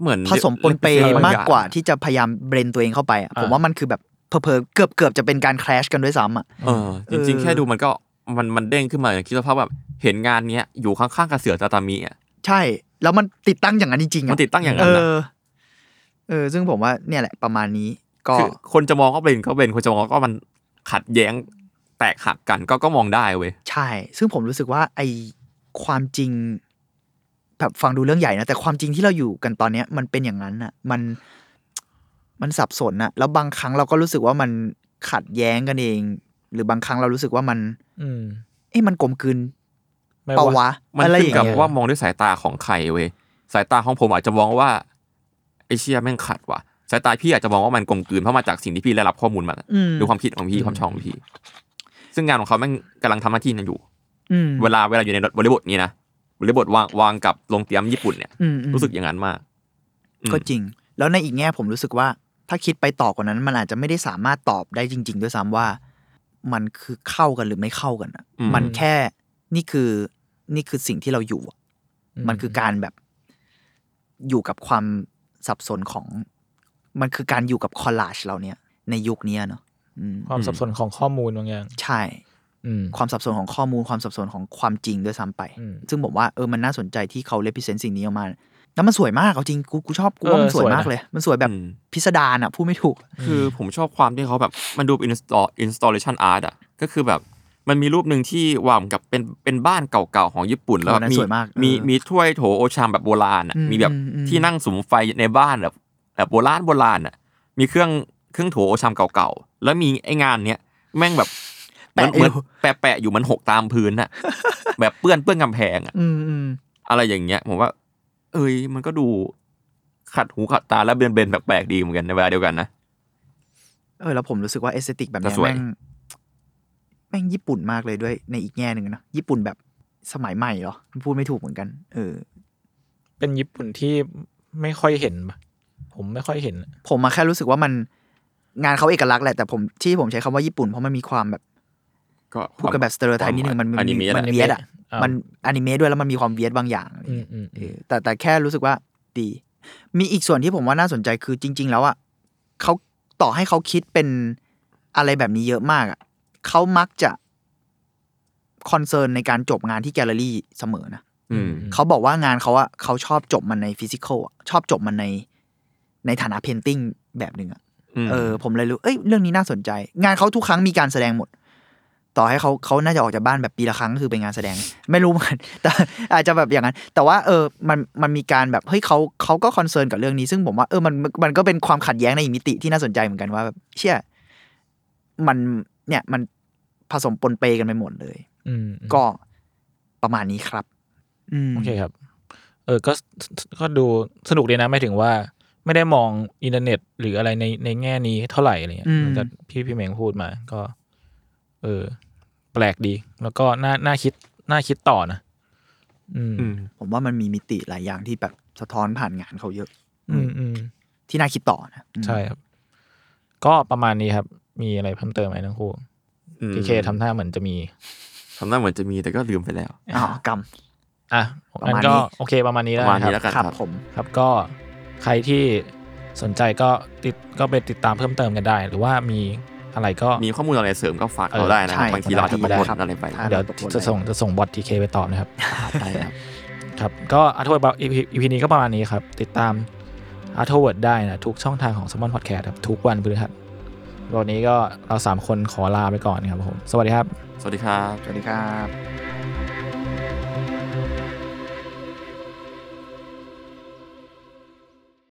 เหมือนผสมปนเปเรียมากบงอย่งกว่าที่จะพยายาม blend ตัวเองเข้าไปอะอ่าผมว่ามันคือแบบเพอๆเกือบเกือบจะเป็นการแคลชกันด้วยซ้ำอะเออจริงเออๆแค่ดูมันก็มันมันเด้งขึ้นมาอย่างคิดสภาพแบบเห็นงานเนี้ยอยู่ข้างๆกับเสือตาตามิอะใช่ แล้วมันติดตั้งอย่างนั้นจริงๆอะมันติดตั้งอย่างเอนั้นนะอเออ ซึ่งผมว่าเนี่ยแหละประมาณนี้ ก็คือคนจะมองก็เป็นก็เป็นคนจะมองก็มันขัดแย้งแตกหักกันก็ก็มองได้เว้ยใช่ ซึ่งผมรู้สึกว่าไอความจริง แบบฟังดูเรื่องใหญ่นะแต่ความจริงที่เราอยู่กันตอนเนี้ยมันเป็นอย่างนั้นอะมันมันสับสนอะแล้วบางครั้งเราก็รู้สึกว่ามันขัดแย้งกันเอง หรือบางครั้งเรารู้สึกว่ามัน อืมเอ๊ะมันกลมกลืนไม่เปล่าว่าวะมันอะไรอขึ้นย่างกับเงี้ยว่ามองด้วยสายตาของใครเว้ยสายตาของผมอาจจะมองว่าไอเชียแม่งขัดว่ะสายตาพี่อาจจะมองว่ามันกลมกลืนเพราะมาจากสิ่งที่พี่ได้รับข้อมูลมาอืมดูความคิดของพี่ความชอบของพี่ ซึ่งงานของเขาแม่งกำลังทำหน้าที่นั้นอยู่อืมเวลาเวลาอยู่ในบริบทนี้นะ บริบทวางวางกับโรงเตรียมญี่ปุ่นเนี่ยอืมอืมรู้สึกอย่างนั้นมากอืมก็จริง แล้วในอีกแง่ผมรู้สึกว่า ถ้าคิดไปต่อกว่านั้น มันอาจจะไม่ได้สามารถตอบได้จริง ๆ ด้วยซ้ำว่า มันคือเข้ากันหรือไม่เข้ากันอะอืมมันแค่นี่คือนี่คือสิ่งที่เราอยู่อะมันคือการแบบอยู่กับความสับสนของ มันคือการอยู่กับคอลลาจเราเนี่ย ในยุคเนี้ยเนาะอืมความสับสนของข้อมูลบางอย่าง ใช่อืม ความสับสนของข้อมูลความสับสนของความจริงด้วยซ้ำไปอืมซึ่งผมว่าเออมันน่าสนใจที่เขาเลพิเซนต์สิ่งนี้ออกมาแล้วมันสวยมากเอาจริงกูกูชอบกูว่ามันสวยมากเลย มันสวยแบบอืมพิสดารอะพูดไม่ถูก คือผมชอบความที่เขาแบบมันดูเป็น install installation art อะก็คือแบบมันมีรูปหนึ่งที่วางเหมือนกับเป็นเป็นบ้านเก่าๆของญี่ปุ่นแล้วเออนั่นมีสวยมากมีเออมีถ้วยโถโอชามแบบโบราณอะอืมมีแบบอืมอืมที่นั่งสุมไฟในบ้านแบบแบบโบราณโบราณอะมีเครื่องเครื่องโถโอชามเก่าๆแล้วมีไอ้งานเนี้ยแม่งแบบเหมือน แปะอยู่เหมือนแปะแปะอยู่เหมันหกตามพื้นอะแบบเปื้อนเปื้อนกำแพงอะอืมอืมอะไรอย่างเงี้ย ผมว่า เอ้ยมันก็ดูขัดหูขัดตาแล้วเบนเบนๆแปลกๆดีเหมือนกันในเวลาเดียวกันนะเออแล้วผมรู้สึกว่าเอสเตติกแบบเนี้ยแต่สวยแม่งแม่งญี่ปุ่นมากเลยด้วยในอีกแง่หนึ่งนะญี่ปุ่นแบบสมัยใหม่เหรอพูดไม่ถูกเหมือนกัน เออ เป็นญี่ปุ่นที่ไม่ค่อยเห็นปะผมไม่ค่อยเห็น ผมมาแค่รู้สึกว่ามันงานเขาเอกลักษณ์แหละแต่ผมที่ผมใช้คำว่าญี่ปุ่นเพราะมันมีความแบบ ก็พูดกันแบบ stereotype นิดนึงมันอนิมีเมะมันแหละ weird อะอ่ามัมันอนิเมะด้วยแล้วมันมีความ weird บางอย่างอะไรอืเงี้มยอืมเออแต่แต่แค่รู้สึกว่าดีมีอีกส่วนที่ผมว่าน่าสนใจคือจริง ๆ แล้วอะเขาต่อให้เขาคิดเป็นอะไรแบบนี้เยอะมากอะเขามักจะ concern ในการจบงานที่แกลเลอรี่เสมอนะอืมเขาบอกว่างานเขาอะเขาชอบจบมันใน physical ชอบจบมันในในฐานะ painting แบบหนึ่งอะมเออ ผมเลยรู้ เอ้ย เรื่องนี้น่าสนใจ งานเขาทุกครั้งมีการแสดงหมด ต่อให้เขาเขาน่าจะออกจากบ้านแบบปีละครั้งก็คือเป็นงานแสดง ไม่รู้เหมือนกันแต่อาจจะแบบอย่างนั้น แต่ว่าเออมันมันมีการแบบเฮ้ยเขาเขาก็คอนเซิร์นกับเรื่องนี้ ซึ่งผมว่าเออมันมันก็เป็นความขัดแย้งในอีกมิติที่น่าสนใจเหมือนกันว่าแบบเชื่อมันเนี่ยมันผสมปนเปกันไปหมดเลย อืมก็ประมาณนี้ครับอืมโอเคครับ เออก็ก็ดูสนุกดีนะหมายถึงว่า ไม่ได้มองอินเทอร์เน็ต หรืออะไรในในแง่นี้เท่าไหร่อะไรเงี้ยอืมมันก็พี่พี่เมงพูดมา ก็ เออ แปลกดี แล้วก็น่าน่าคิดน่าคิดต่อนะอืมอืม ผมว่ามันมีมิติหลายอย่างที่แบบสะท้อนผ่านงานเขาเยอะ อืมอืมที่น่าคิดต่อนะอืมใช่ครับ ก็ประมาณนี้ครับ มีอะไรเพิ่มเติมไหมทั้งคู่อืมพีเคทำท่าเหมือนจะมีทำหน้าเหมือนจะมีแต่ก็ลืมไปแล้วอ๋อกรรมอะประงั้นมาณก็นี้โอเคประมาณนี้ปแล้วระมาณนะคนี้รับแล้วกันครับครับผมครับก็ใครที่สนใจก็ติดก็ไปติดตามเพิ่มเติมกันได้ หรือว่ามี อะไรก็มีข้อมูลอะไรเสริมก็ฝากเออเราได้นะใช่บางทีเราอาจจะตกหล่นครับอะไรไปครับเดี๋ยวตกลงจะส่งจะส่งบอททีเคไปตอบนะครับได้ครับครับก็อาร์ทเวิร์ด EP นี้ก็ประมาณนี้ครับ ติดตามอาร์ทเวิร์ดได้นะ ทุกช่องทางของ s ม m อนพอดแคสต์ครับ ทุกวันพฤหัสวันนี้ก็เราสามคนขอลาไปก่อนครับผม สวัสดีครับ สวัสดีครับ สวัสดีครับ